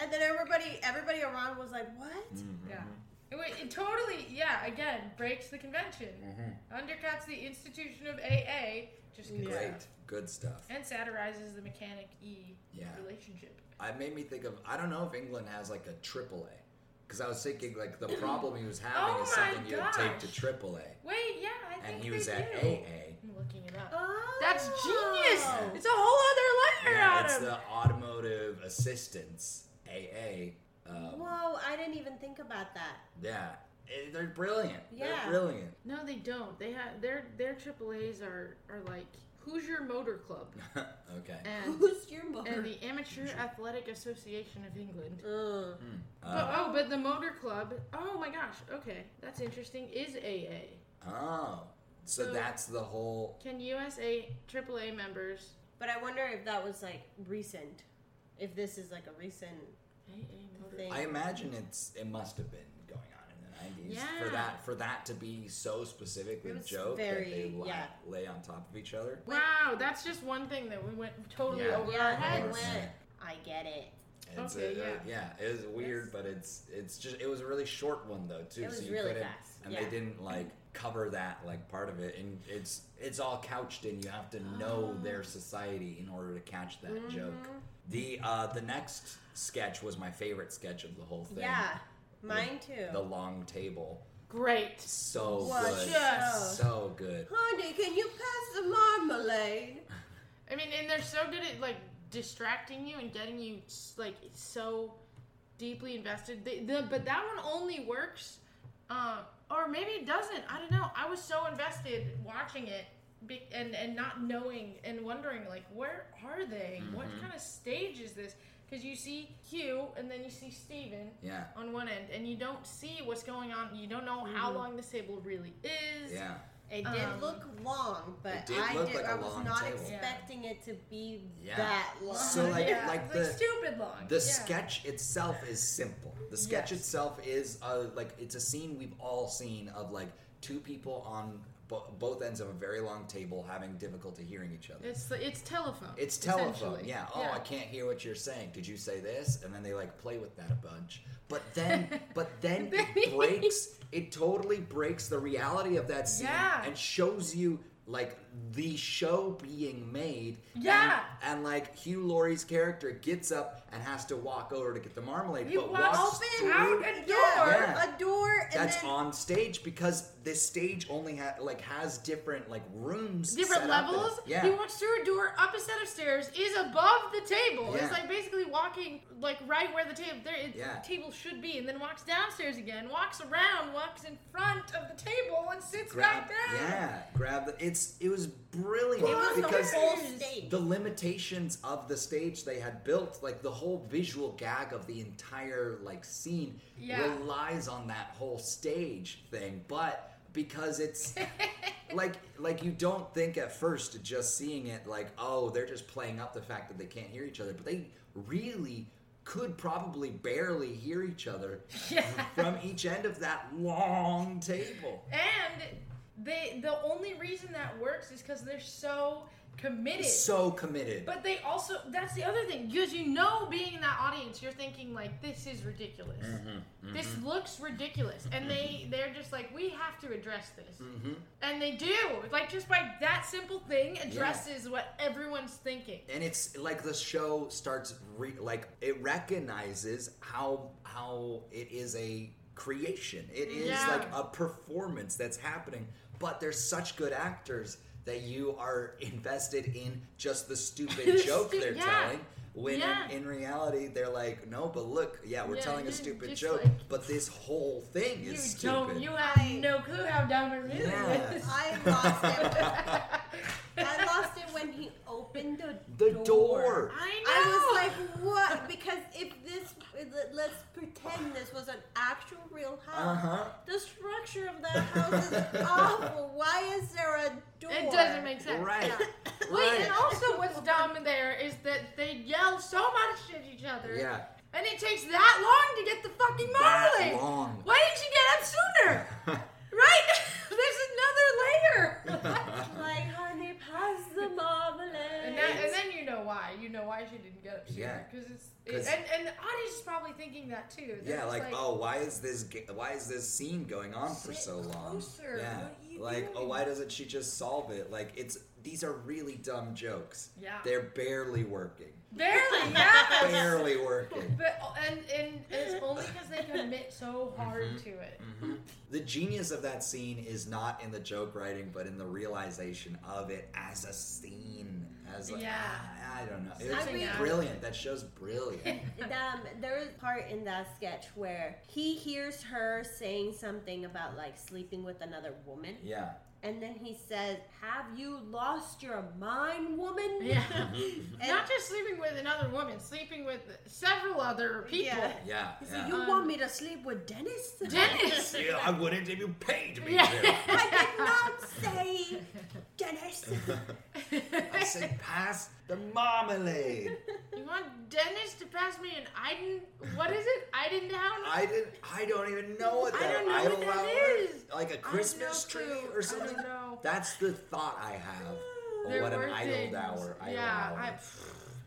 And then everybody, everybody around was like, "What?" Mhm. Yeah. It, wa- it totally, yeah, again, breaks the convention. Mhm. Undercuts the institution of AA, just good Yeah. Great, good stuff. And satirizes the mechanic E Yeah. relationship. It made me think of I don't know if England has like a triple A. Because I was thinking like the problem he was having Oh is something you would take to gosh. triple A. Wait, yeah, I think And he they was at do. AA. I'm looking it up. Oh, That's genius! It's a whole other layer Yeah, on it's him. the automotive assistance AA. Um, Whoa! I didn't even think about that. yeah, Eh, they're brilliant. Yeah. They're brilliant. No, they don't. They have their their AAA's are are like Hoosier Motor Club [LAUGHS] okay. and Who's your mother? and the Amateur Athletic Association of England. Uh, Hmm. But, Uh, oh, but the Motor Club. Oh my gosh. Okay, that's interesting. Is AA? oh, so So- that's the whole. Can USA AAA members but I wonder if that was like recent. If this is like a recent AA Motor thing. I imagine it's it must have been going on in the nineties for that for that to be so specifically It was joke that they lay, yeah. lay on top of each other. Wow, that's just one thing that we went totally Yeah. over yeah, our I heads. I get it. It's Okay, a, uh, yeah. yeah, it was weird, but it's it's just it was a really short one though too. It was so you really couldn't- fast, and yeah. they didn't like cover that like part of it, and it's it's all couched in. You have to know their society in order to catch that joke. Mhm. The uh the next sketch was my favorite sketch of the whole thing. Yeah, mine too. the long table, Great. so What good, just- so good. Honey, can you pass the marmalade? [LAUGHS] I mean, and they're so good at like distracting you and getting you like so deeply invested. They, the, but that one only works, uh, or maybe it doesn't. I don't know. I was so invested watching it be, and and not knowing and wondering like where are they? What Mhm. kind of stage is this? Because you see Hugh and then you see Stephen Yeah, on one end, and you don't see what's going on. You don't know how Mhm. long this table really is. yeah. It did Um, look long, but It did I did. like a I was not table. expecting it to be Yeah. that long. So, like- [LAUGHS] yeah, like it's the- stupid long. The yeah. sketch itself is simple. The sketch Yes. itself is uh, like it's a scene we've all seen of like two people on bo- both ends of a very long table having difficulty hearing each other. It's it's telephone. It's telephone, yeah. Oh, I can't hear what you're saying. Did you say this? And then they like play with that a bunch. But then, [LAUGHS] but then it breaks. It totally breaks the reality of that scene Yeah. and shows you like the show being made. Yeah. And, and like Hugh Laurie's character gets up and has to walk over to get the marmalade, He but walks Open through. out a door. Yeah. a door, and That's then on stage because this stage only ha- like has different like rooms, Different set up in levels. Yeah, He walks through a door, up a set of stairs, is above the table. Yeah. It's like basically walking like right where the table there it, Yeah. table should be, and then walks downstairs again, walks around, walks in front of the table, and sits grab back down. yeah grab the it's it was brilliant it was because the whole stage. the limitations of the stage they had built like the whole visual gag of the entire like scene Yeah. relies on that whole stage thing but because it's [LAUGHS] like like you don't think at first just seeing it like oh they're just playing up the fact that they can't hear each other but they really could probably barely hear each other [LAUGHS] Yeah. from each end of that long table And they the only reason that works is because they're so committed. so committed But they also that's the other thing because you know being in that audience you're thinking like this is ridiculous. Mm-hmm. This looks ridiculous and they they're just like we have to address this. hmm And they do. Like just by that simple thing addresses what everyone's thinking. and it's like the show starts re- like it recognizes how how it is a creation it is Yeah. like a performance that's happening but there's such good actors that you are invested in just the stupid [LAUGHS] joke Stu- they're yeah. telling When Yeah. in, in reality, they're like, no, but look, yeah, we're Yeah, telling a stupid joke, like- but this whole thing You is don't. stupid. You have I- no clue how dumb it really Yes. is. I lost it. [LAUGHS] [LAUGHS] I lost it when he opened the, the door. I know. I was like, what? Because if this, let's pretend this was an actual real house. huh. The structure of that house is awful. Why is there a door? it doesn't make sense. Right. Yeah. Wait, Right. and also what's dumb there is that they yell so much at each other. Yeah. And it takes that long to get the fucking That long. Why didn't you get up sooner? [LAUGHS] right? [LAUGHS] There's another layer. Like, [LAUGHS] honey, pass the marmalade. and, that, and then you know why. You know why she didn't get up sooner. Yeah. Because it's. 'Cause- and, and the audience is probably thinking that too. They're Yeah, just like, oh, why is this why is this scene going on for so long? closer. Yeah, What are you like, oh, why [LAUGHS] doesn't she just solve it? Like, it's these are really dumb jokes. Yeah. They're barely working. Barely, [LAUGHS] yes. barely working. But and and it's only because they commit so [LAUGHS] hard Mhm. to it. Mhm. The genius of that scene is not in the joke writing, but in the realization of it as a scene. As like, Yeah. I, I don't know. It Something was out of brilliant. That show's brilliant. [LAUGHS] um, there is a part in that sketch where he hears her saying something about like sleeping with another woman, yeah. And then he says, "Have you lost your mind, woman?" Yeah. [LAUGHS] And- Not just sleeping with another woman, sleeping with several other people. Yeah. Yeah. He said, yeah. "You Um, want me to sleep with Dennis?" Dennis! [LAUGHS] Yeah, I wouldn't if you paid me Yeah. to. I did not say [LAUGHS] Dennis. I said pass the marmalade. [LAUGHS] You want Dennis to pass me an Iden? What is it? Iden down? I didn't. I don't even know what that. I don't know what that is. Like a Christmas tree clue. or something. I don't know. That's the thought I have. of There what an were idol things. hour. Yeah. hour.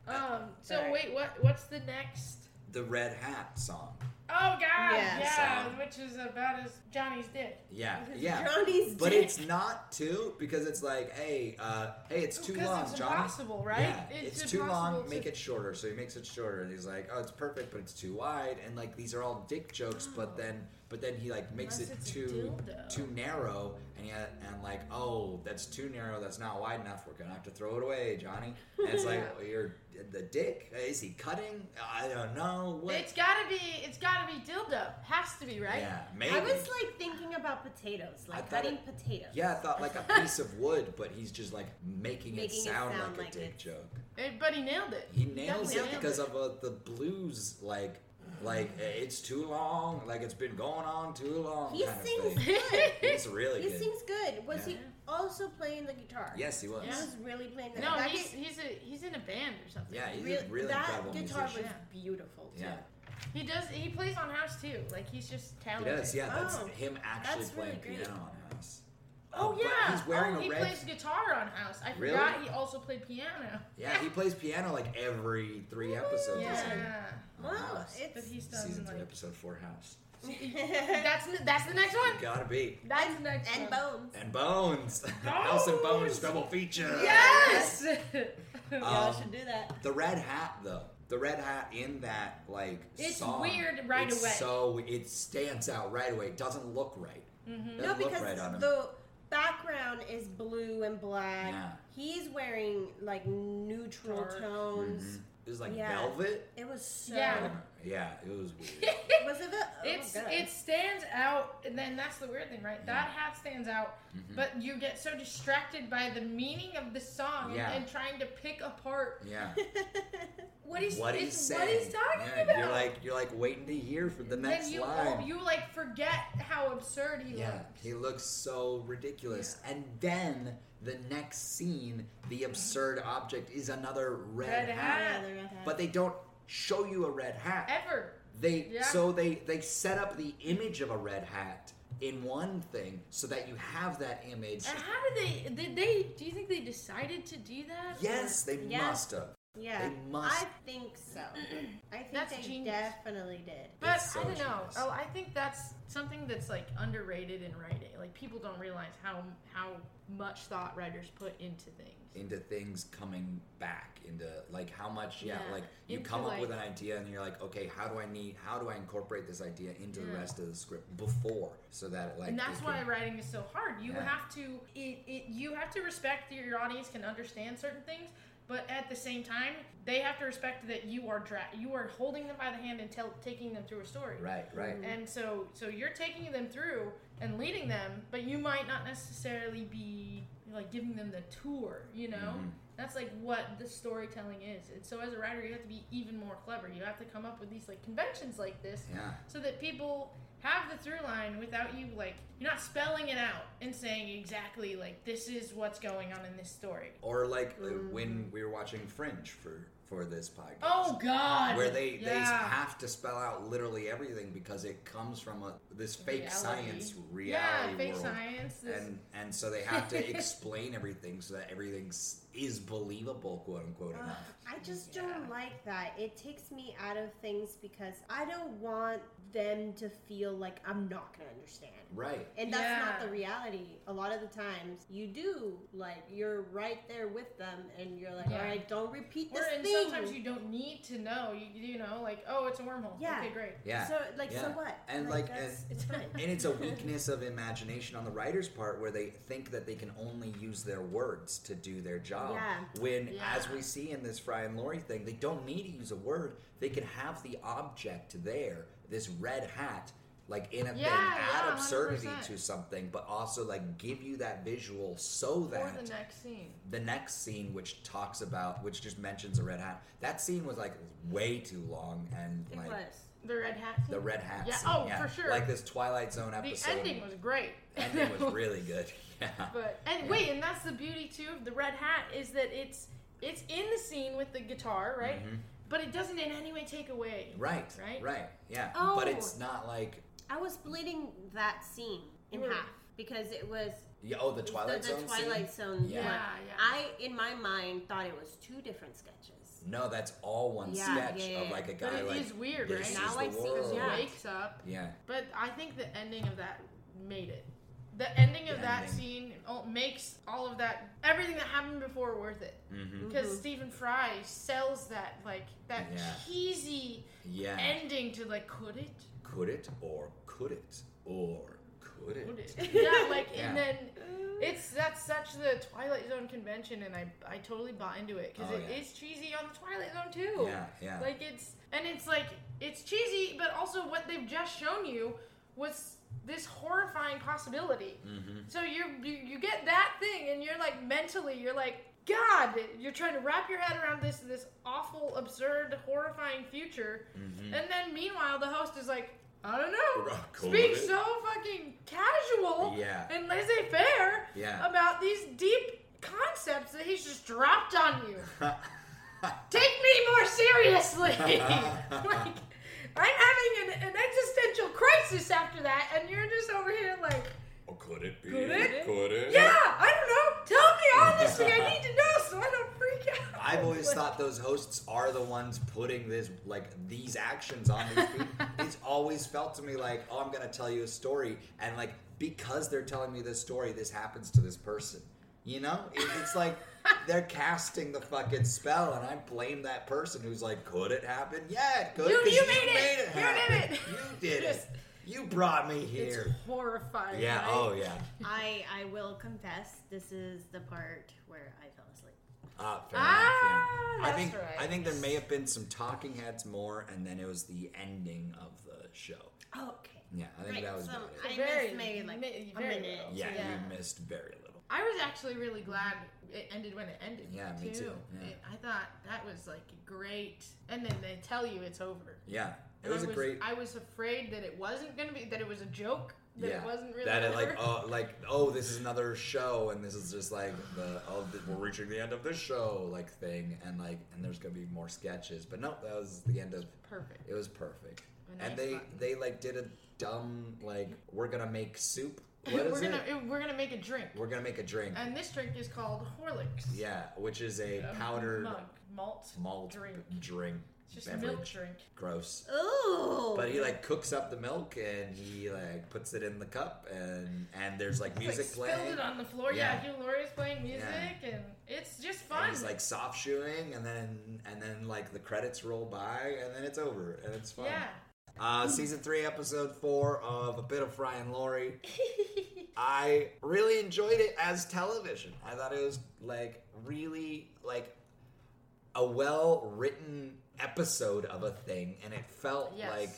I, um. So wait, what? What's the next? The red hat song. Oh God, Yeah. yeah, Song. which is about as Johnny's dick. Yeah, yeah. Johnny's But dick. it's not too because it's like, hey, uh, hey, it's too long, it's Johnny. impossible, right? Yeah, It's it's, too long. impossible Make it shorter. So he makes it shorter, and he's like, oh, it's perfect, but it's too wide. And like these are all dick jokes, but then, but then he like makes Unless it too too narrow, and yeah, and like, oh, that's too narrow. That's not wide enough. We're gonna have to throw it away, Johnny. And it's [LAUGHS] like, well, you're the dick. Is he cutting? I don't know. What? It's gotta be. It's gotta be dildo. Has to be, right? Yeah, maybe. I was like thinking about potatoes, like cutting it- potatoes. Yeah, I thought like a [LAUGHS] piece of wood, but he's just like making, it Making it sound, sound like, like a dick joke. But he nailed it. He nails definitely it because of uh, the blues, like, like it's too long, like it's been going on too long. He kind sings Of thing. good. [LAUGHS] He's really He good. sings good. Was Yeah. he also playing the guitar? Yes, he was. He was really playing the No, guitar. he's he's a he's in a band or something. Yeah, he's Real- a really that incredible guitar musician. was beautiful too. Yeah, He does. He plays on house too. Like he's just talented. he talented. does. Yeah, that's Oh, him actually that's playing great. piano on house. Oh, oh but yeah. he's wearing oh, a he red. plays guitar on house. I Really? forgot he also played piano. Yeah, he plays piano like every three episodes. Yeah. Or something. House. it's But he's done Season three, like episode four, house. [LAUGHS] that's that's the next one. Gotta be. That's the next and one. bones. And Bones, [LAUGHS] House and Bones Bones! double feature. Yes. [LAUGHS] Y'all Um, should do that. The red hat, though, the red hat in that like It's song, weird right it's away. So it stands out right away. It doesn't look right. Mhm. No, Doesn't look because right on the background is blue and black. Yeah. He's wearing like neutral Dark. tones. Mhm. It was like Yeah. velvet. It was so. Yeah. Yeah, it was weird. [LAUGHS] Was it? A, oh, It's God. it stands out, and then that's the weird thing, right? That hat stands out, Mhm. but you get so distracted by the meaning of the song Yeah. and, and trying to pick apart Yeah. [LAUGHS] what he's what he's saying. what he's talking yeah, about. You're like you're like waiting to hear from the then next you line. you like forget how absurd he Yeah, looks. he looks so ridiculous. And then the next scene, the absurd object is another red, Red hat. hat. Yeah, the red hat. But they don't show you a red hat. Ever. They Yeah. so they they set up the image of a red hat in one thing so that you have that image. And how did they? Did they? Do you think they decided to do that? Yes, they Yes. must have. Yeah, They must. I think so. I think That's they genius. definitely did. But so I don't know. genius. Oh, I think that's something that's like underrated in writing. Like people don't realize how how much thought writers put into things. into things coming back into like how much yeah, Yeah, like you into, come up like- with an idea and you're like okay how do i need how do i incorporate this idea into the rest of the script before so that like and that's why can- writing is so hard. You Yeah. have to it, it you have to respect that your audience can understand certain things, but at the same time, they have to respect that you are dra- you are holding them by the hand and tell- taking them through a story. Right, right. And so so you're taking them through and leading them, but you might not necessarily be like giving them the tour, you know? Mhm. That's like what the storytelling is. And so as a writer, you have to be even more clever. You have to come up with these like conventions like this Yeah. so that people have the through line without you like you're not spelling it out and saying exactly like this is what's going on in this story. Or like uh, Mm-hmm. when we were watching Fringe for for this podcast. Oh God! where they they have to spell out literally everything because it comes from a this fake Reality. science yeah, reality fake world. science. This, And and so they have to [LAUGHS] explain everything so that everything s- is believable, quote unquote. Ugh, enough. I just Yeah. don't like that. It takes me out of things because I don't want them to feel like I'm not going to understand. Right. And that's not the reality. A lot of the times, you do like you're right there with them, and you're like, Yeah. "All right, don't repeat or this and thing." sometimes you don't need to know. You you know like oh it's a wormhole. Yeah. Okay great. Yeah. So like, so what? And, like, that's, and- it's fine. [LAUGHS] and it's a [LAUGHS] weakness of imagination on the writer's part where they think that they can only use their words to do their job. Yeah. When, Yeah. as we see in this Fry and Laurie thing, they don't need to use a word. They can have the object there, this red hat, like in a thing, Yeah, add yeah, absurdity 100%. to something, but also like give you that visual so Or that the next scene. the next scene which talks about which just mentions a red hat that scene was like way too long and It like was. The red hat. Scene? the red hat Yeah, scene, oh, for sure. like this twilight zone episode. The ending was great. ending was really good [LAUGHS] yeah But and Yeah. wait, and that's the beauty too of the red hat is that it's it's in the scene with the guitar, right? Mhm. But it doesn't in any way take away. right Right? right yeah Oh. but it's not like I was splitting that scene in You half because it was yeah, oh the twilight the, the zone Twilight scene? Zone. Yeah. Yeah, yeah. I, in my mind, thought it was two different sketches. No that's all one Yeah, sketch yeah, of like a But guy it like is weird, this right? is Now the I. He Yeah. wakes up. yeah But I think the ending of that made it. The ending of The that ending. scene makes all of that everything that happened before worth it. mm-hmm. Because Mhm. Stephen Fry sells that like that Yeah. cheesy yeah ending to like could it? could it or could it or could it Would it? [LAUGHS] Yeah, like Yeah. and then [LAUGHS] it's that's such the Twilight Zone convention, and I I totally bought into it because Oh, it is yeah. cheesy on the Twilight Zone too. yeah yeah Like it's and it's like it's cheesy, but also what they've just shown you was this horrifying possibility. mm-hmm. So you you you get that thing, and you're like mentally, you're like. God, you're trying to wrap your head around this this awful, absurd, horrifying future, Mm-hmm. and then meanwhile the host is like, I don't know, Cool speak so fucking casual yeah and laissez-faire yeah about these deep concepts that he's just dropped on you. [LAUGHS] Take me more seriously. [LAUGHS] like I'm having an, an existential crisis after that, and you're just over here like, Or could it be? Could it? Could it? yeah, I don't know. Tell me honestly. I need to know so I don't freak. [LAUGHS] I've always Like- thought those hosts are the ones putting this like these actions on these people. [LAUGHS] it's always felt to me like, oh, I'm gonna tell you a story, and like because they're telling me this story, this happens to this person. You know, it, it's like they're casting the fucking spell, and I blame that person who's like, could it happen? Yeah, it could. You- 'cause you made it. You did it. You did it. [LAUGHS] You brought me here. It's here. horrifying. Yeah. right? Oh yeah. I I will confess, this is the part where I fell asleep. Ah, fair Ah, enough, yeah. I think right. I think there may have been some talking heads more, and then it was the ending of the show. Oh, okay. Yeah, I think Right, that was so about it. I Very- missed maybe like mi- a minute. little. Yeah, yeah. you missed very little. I was actually really glad it ended when it ended. Yeah, me too, yeah. It- I thought that was like great, and then they tell you it's over. Yeah, it And was I a great. I was afraid that it wasn't gonna be that it was a joke. That yeah, it wasn't really that it like oh like oh this is another show and this is just like the oh th- we're reaching the end of this show like thing and like and there's gonna be more sketches. But no that was the end of perfect. it was perfect. A and they they like did a dumb like we're gonna make soup? [LAUGHS] What is we're gonna it- we're gonna make a drink, we're gonna make a drink. And this drink is called Horlicks. yeah which is a A powdered mug, malt malt drink. drink It's just a beverage. milk drink. gross Ooh. But he like cooks up the milk and he like puts it in the cup and and there's like music like spilled playing. it on the floor. Yeah, Yeah. Laurie's playing music, and it's just fun. He's like soft shoeing and then and then like the credits roll by and then it's over and it's fun. yeah. Uh, season three, episode four of A Bit of Fry and Laurie. [LAUGHS] I really enjoyed it as television. I thought it was like really like a well written episode of a thing, and it felt Yes. like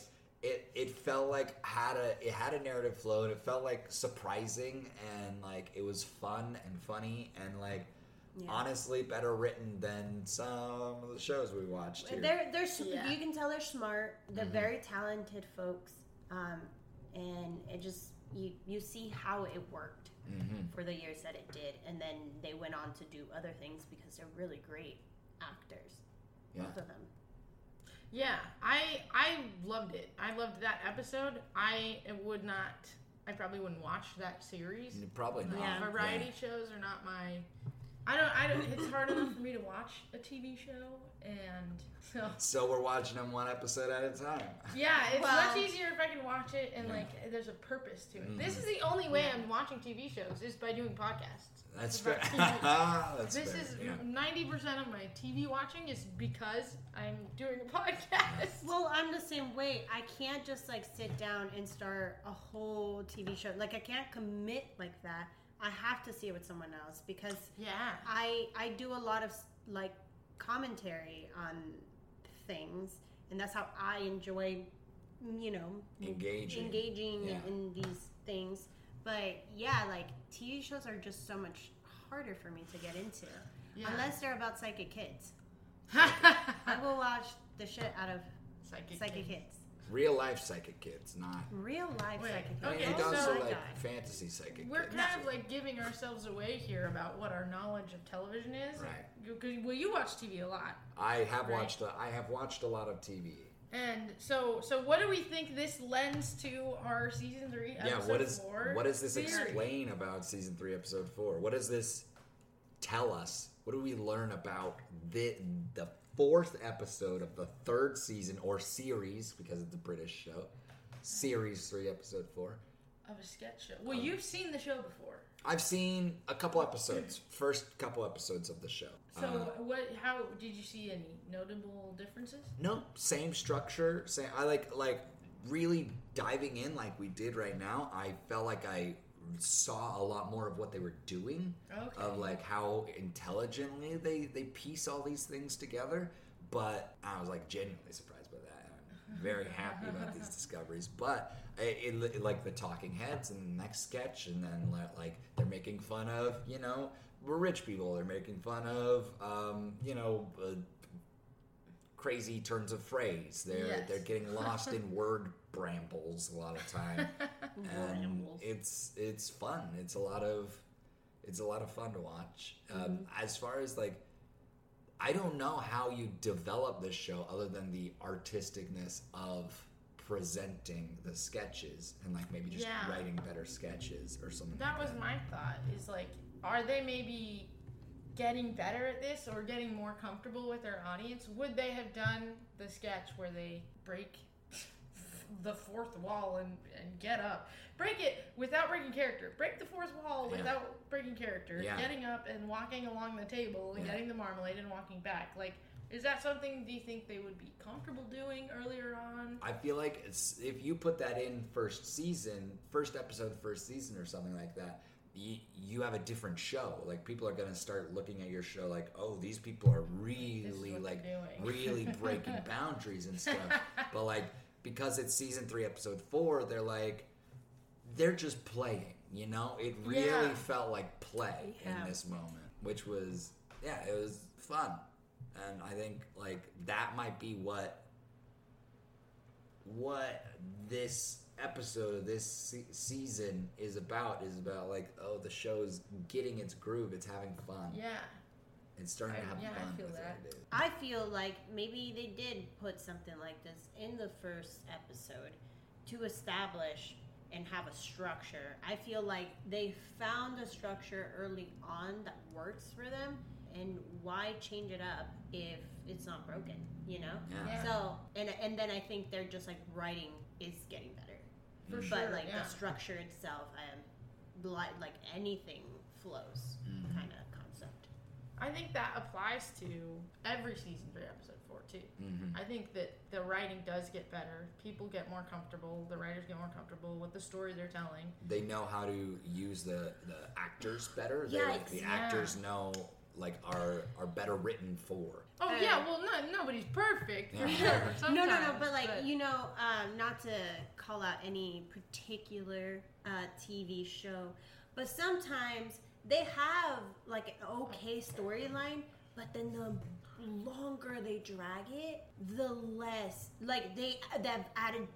it it felt like had a it had a narrative flow, and it felt like surprising, and like it was fun and funny, and like. Yeah. Honestly, better written than some of the shows we watched here. They're they're Yeah. you can tell they're smart. They're Mhm. very talented folks, um, and it just you you see how it worked hmm for the years that it did, and then they went on to do other things because they're really great actors, Yeah. both of them. Yeah, I I loved it. I loved that episode. I would not. I probably wouldn't watch that series. Probably not. Yeah. Variety shows are not my. I don't. I don't. It's hard enough for me to watch a TV show, and [LAUGHS] so So we're watching them one episode at a time. yeah, it's Well- much easier if I can watch it and like there's a purpose to it. This Mhm. is the only way Yeah. I'm watching TV shows is by doing podcasts. That's fair. [LAUGHS] That's this fair. is yeah. ninety percent of my TV watching is because I'm doing a [LAUGHS] podcast. Well, I'm the same way. I can't just like sit down and start a whole TV show. Like I can't commit like that. I have to see it with someone else because yeah. I I do a lot of like commentary on things, and that's how I enjoy, you know, Engaging. engaging Yeah. in these things. But yeah, like TV shows are just so much harder for me to get into, Yeah. unless they're about psychic kids. [LAUGHS] I will watch the shit out of Psychic, psychic kids. kids, Real life psychic kids, not. real life Wait, psychic kids. I mean, Okay, it does so- also like guy. fantasy psychic We're kids. kind of like giving ourselves away here about what our knowledge of television is. Right. You- 'cause- well, you watch TV a lot, I have Right. watched. A, I have watched a lot of TV. And so so what do we think this lends to our season three yeah. episode What is four? what does this series? explain about season three, episode four? What does this tell us? What do we learn about the the fourth episode of the third season or series because it's a British show? Series three, episode four. of a sketch show? Well, Um, you've seen the show before, I've seen a couple episodes, first couple episodes of the show. So Uh, what? How did you see any notable differences? No, same structure. Same. I like like really diving in like we did right now. I felt like I saw a lot more of what they were doing, Okay. of like how intelligently they they piece all these things together. But I was like genuinely surprised by that. I'm [LAUGHS] very happy about these [LAUGHS] discoveries. But it, it, it- like the talking heads and the next sketch, and then like they're making fun of you know we're rich people. They're making fun of um, you know. Uh, crazy turns of phrase. They're Yes. they're getting lost in [LAUGHS] word brambles a lot of time, [LAUGHS] and Brambles. it's it's fun. It's a lot of it's a lot of fun to watch. Um, Mm-hmm. as far as like, I don't know how you develop this show other than the artisticness of presenting the sketches and like maybe just Yeah. writing better sketches or something. That like was my thought. Is like, are they maybe getting better at this or getting more comfortable with their audience? Would they have done the sketch where they break [LAUGHS] the fourth wall and, and get up? Break it without breaking character. Break the fourth wall Yeah. without breaking character. Yeah. Getting up and walking along the table and Yeah. getting the marmalade and walking back. Like, is that something do you think they would be comfortable doing earlier on? I feel like it's, if you put that in first season, first episode, first season, or something like that, you, you have a different show. Like people are gonna start looking at your show like, oh, these people are really like [LAUGHS] really breaking boundaries and stuff. But like because it's season three, episode four, they're like they're just playing. You know, it really Yeah. felt like play Yeah. in this moment, which was yeah, it was fun, and I think like that might be what what this episode of this se- season is about is about like oh the show is getting its groove it's having fun Yeah. it's starting to I- have yeah, I feel that. I feel like maybe they did put something like this in the first episode to establish and have a structure. I feel like they found a structure early on that works for them, and why change it up if it's not broken? You know. yeah, Yeah. So and and then I think they're just like writing is getting better, For Mm. sure. but like yeah. the structure itself, um, like like anything flows Mhm. kind of concept. I think that applies to every season three, episode four too. Mhm. I think that the writing does get better. People get more comfortable. The writers get more comfortable with the story they're telling. they know how to use the the actors better they Yeah, like the ex- yeah. actors know like are are better written for. Oh Uh, yeah, well, no, nobody's perfect for Yeah. sure. [LAUGHS] no, no, no. But like you know, um, not to call out any particular uh, TV show, but sometimes they have like an okay storyline, but then the longer they drag it, the less like they they've added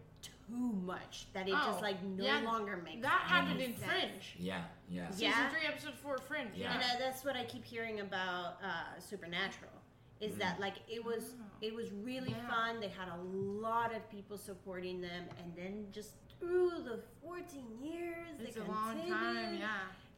too much that it Oh, just like no yeah, longer makes that happened in sense. Fringe. Yeah, yeah. Yeah. Season three, episode four, Fringe. Yeah. Yeah. And uh, that's what I keep hearing about uh, Supernatural. Is Mm. that like it was it was really Yeah. fun. They had a lot of people supporting them, and then just through the 14 years, it's they a long time. Yeah.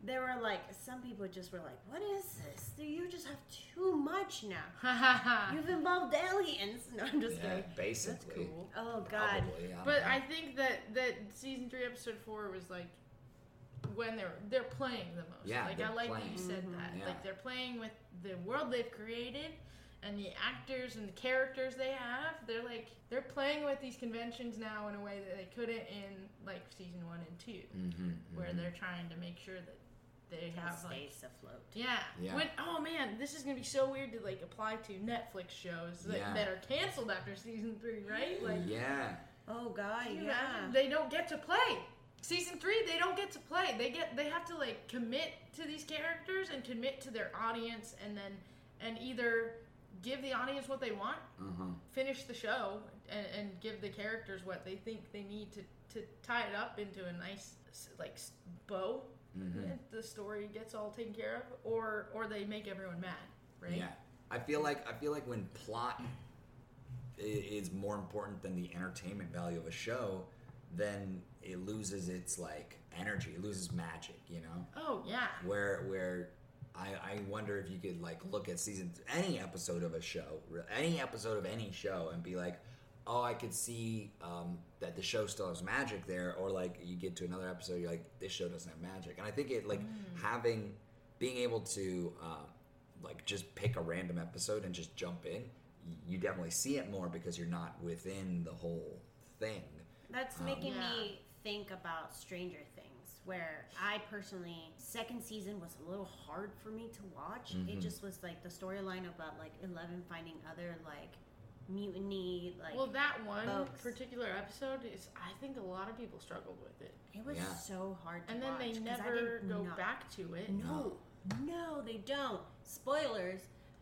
There were like some people just were like, "What is this? Do You just have too much now. [LAUGHS] Ha ha ha. You've involved aliens." [LAUGHS] No, I'm just Yeah, kidding. basically. That's cool. Oh God. Probably, I But know. I think that that season three, episode four was like when they're they're playing the most. Yeah, like I like that you said Mhm. that. Yeah. Like they're playing with the world they've created and the actors and the characters they have. They're like they're playing with these conventions now in a way that they couldn't in like season one and 2 Mhm, where mhm. they're trying to make sure that they have like stays afloat. yeah. Yeah. When, oh man, this is gonna be so weird to like apply to Netflix shows that, Yeah. that are canceled after season three, right? Like yeah. Oh God, yeah. imagine? They don't get to play. Season three, they don't get to play. They get they have to like commit to these characters and commit to their audience, and then and either give the audience what they want, Uh-huh. finish the show, and, and give the characters what they think they need to to tie it up into a nice like bow. Mhm. and The story gets all taken care of, or or they make everyone mad, right? Yeah, I feel like I feel like when plot is more important than the entertainment value of a show, then it loses its like energy. It loses magic. You know, Oh yeah. where where I I wonder if you could like look at season any episode of a show, any episode of any show, and be like. Oh, I could see um, that the show still has magic there, or like you get to another episode, you're like, this show doesn't have magic, and I think it like having, being able to um, like just pick a random episode and just jump in, you definitely see it more because you're not within the whole thing. That's Um, making Yeah. me think about Stranger Things, where I personally second season was a little hard for me to watch. It Mhm. just was like the storyline about like Eleven finding other like mutiny, like well, that one folks. particular episode is, I think a lot of people struggled with it. it was Yeah. so hard to And then watch. they 'cause never go not- back to it. No, no, they don't. Spoilers,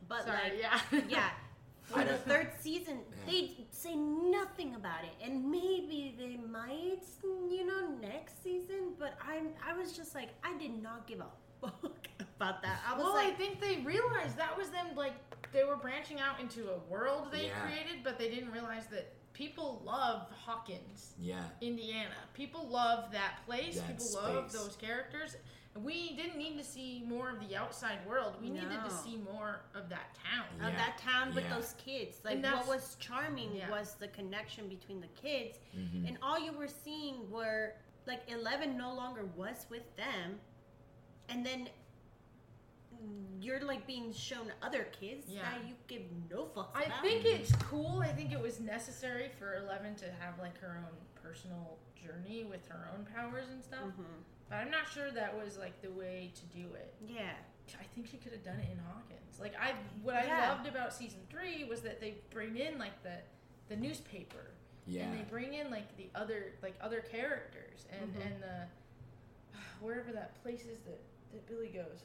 but Sorry, like yeah. [LAUGHS] yeah. [LAUGHS] For the third season, Yeah. they say nothing about it, and maybe they might, you know, next season. But I'm, I was just like, I did not give a [LAUGHS] fuck about that. I was well, like, I think they realized that was them, like, they were branching out into a world they Yeah. created, but they didn't realize that people love Hawkins, Yeah, Indiana. People love that place. That people love those characters. We didn't need to see more of the outside world. We needed to see more of that town. of that town with yeah. those kids. Like what was charming yeah. was the connection between the kids, Mhm. and all you were seeing were like Eleven no longer was with them, and then you're like being shown other kids Yeah. that you give no fucks I about. think it's cool. I think it was necessary for Eleven to have like her own personal journey with her own powers and stuff. Mhm. But I'm not sure that was like the way to do it. Yeah. I think she could have done it in Hawkins. Like I, what I Yeah. loved about season three was that they bring in like the, the newspaper, yeah, and they bring in like the other like other characters and Mhm. and the [SIGHS] wherever that place is that that Billy goes,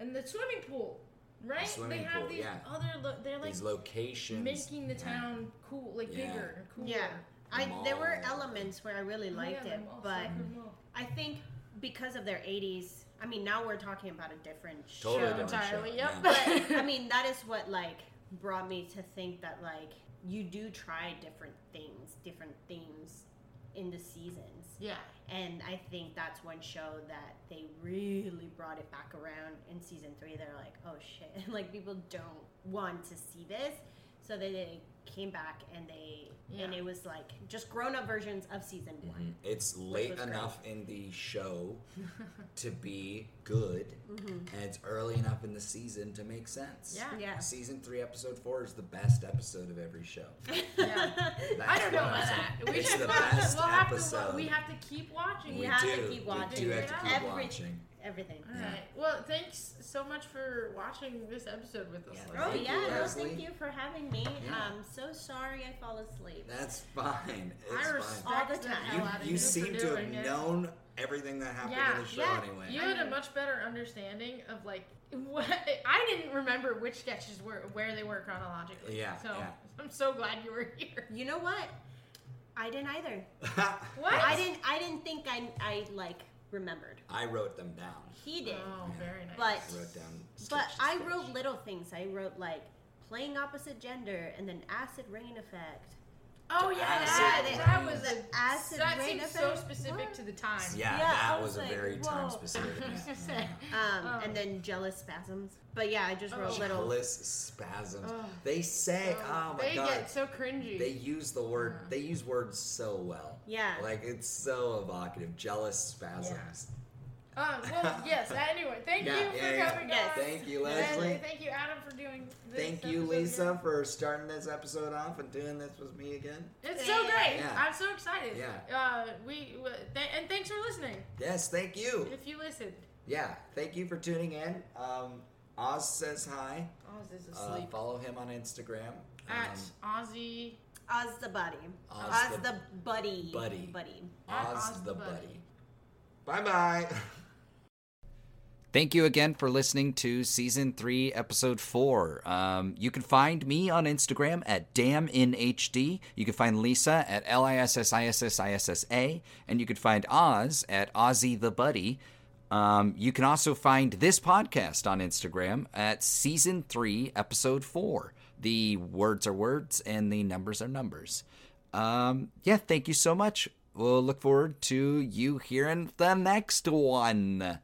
and the swimming pool, right? swimming they have pool, these yeah. other lo- they're like these locations making the yeah. town cool, like Yeah. bigger and cooler. Yeah. I there were mall. elements where I really Oh, liked yeah, it, mall, but Starcourt Mall. I think because of their 80s, I mean now we're talking about a different Totally show. different entirely. show, Yep. yeah. but [LAUGHS] I mean that is what like brought me to think that like you do try different things, different themes in the seasons. Yeah. And I think that's one show that they really brought it back around in season three. They're like, oh shit, [LAUGHS] like people don't want to see this, so they came back and they and it was like just grown up versions of season one. Mhm. It's late was great. enough in the show [LAUGHS] to be good, Mm-hmm. and it's early enough in the season to make sense. Yeah. Yeah. Season three, episode four is the best episode of every show. [LAUGHS] Yeah. That's I don't know about that. We it's should the we'll have to- best we'll have to- episode. we have to keep watching. We We have do. to keep We watching. do have to keep Every- watching. Everything. All right. Well, thanks so much for watching this episode with us. Yeah, Oh Thank yeah, you, no, thank you for having me. Yeah. I'm so sorry I fall asleep. That's fine. It's I fine. All the the time. hell out of You, you you seem to have it. known everything that happened Yeah, in the show yeah. anyway. You had a much better understanding of like what [LAUGHS] I didn't remember which sketches were where they were chronologically. Yeah, So yeah. [LAUGHS] I'm so glad you were here. You know what? I didn't either. [LAUGHS] What? I didn't. I didn't think I. I like remembered. I wrote them down. He did. Oh, very nice. But I wrote down. but sketch to I sketch. wrote little things. I wrote like playing opposite gender and then acid rain effect. Oh yeah, acid that, rain. that was The a acid that rain seems so effect? specific What? to the time. Yeah, Yeah, that I was, was a like, very time specific. [LAUGHS] [LAUGHS] Um, Oh. and then jealous spasms. But yeah, I just wrote Oh. little. Jealous spasms. Ugh. They say, oh, my they god, get so cringy. they use the word. They use words so well. Yeah. Like it's so evocative. Jealous spasms. Um, well, yes. Anyway, thank Yeah, you for yeah, yeah. coming Yes. on. Thank you, And Leslie. thank you, Adam, for doing this. Thank you, Lisa, again. for starting this episode off and doing this with me again. It's so great. Yeah. I'm so excited. Yeah. Uh, we th- and thanks for listening. Yes, thank you. If you listened, Yeah, thank you for tuning in. Um, Oz says hi. Oz is Uh, asleep. follow him on Instagram. At Um, Ozzy. Oz the buddy. Oz Oz, the- the, buddy. Buddy. Buddy. Oz, Oz the the buddy. Buddy. Bye bye. [LAUGHS] Thank you again for listening to season three, episode four. Um, you can find me on Instagram at damninhd. You can find Lisa at l i s s i s s i s s a, and you can find Oz at Ozzy the Buddy. Um, you can also find this podcast on Instagram at season three, episode four. The words are words and the numbers are numbers. Um, yeah, thank you so much. We'll look forward to you hearing the next one.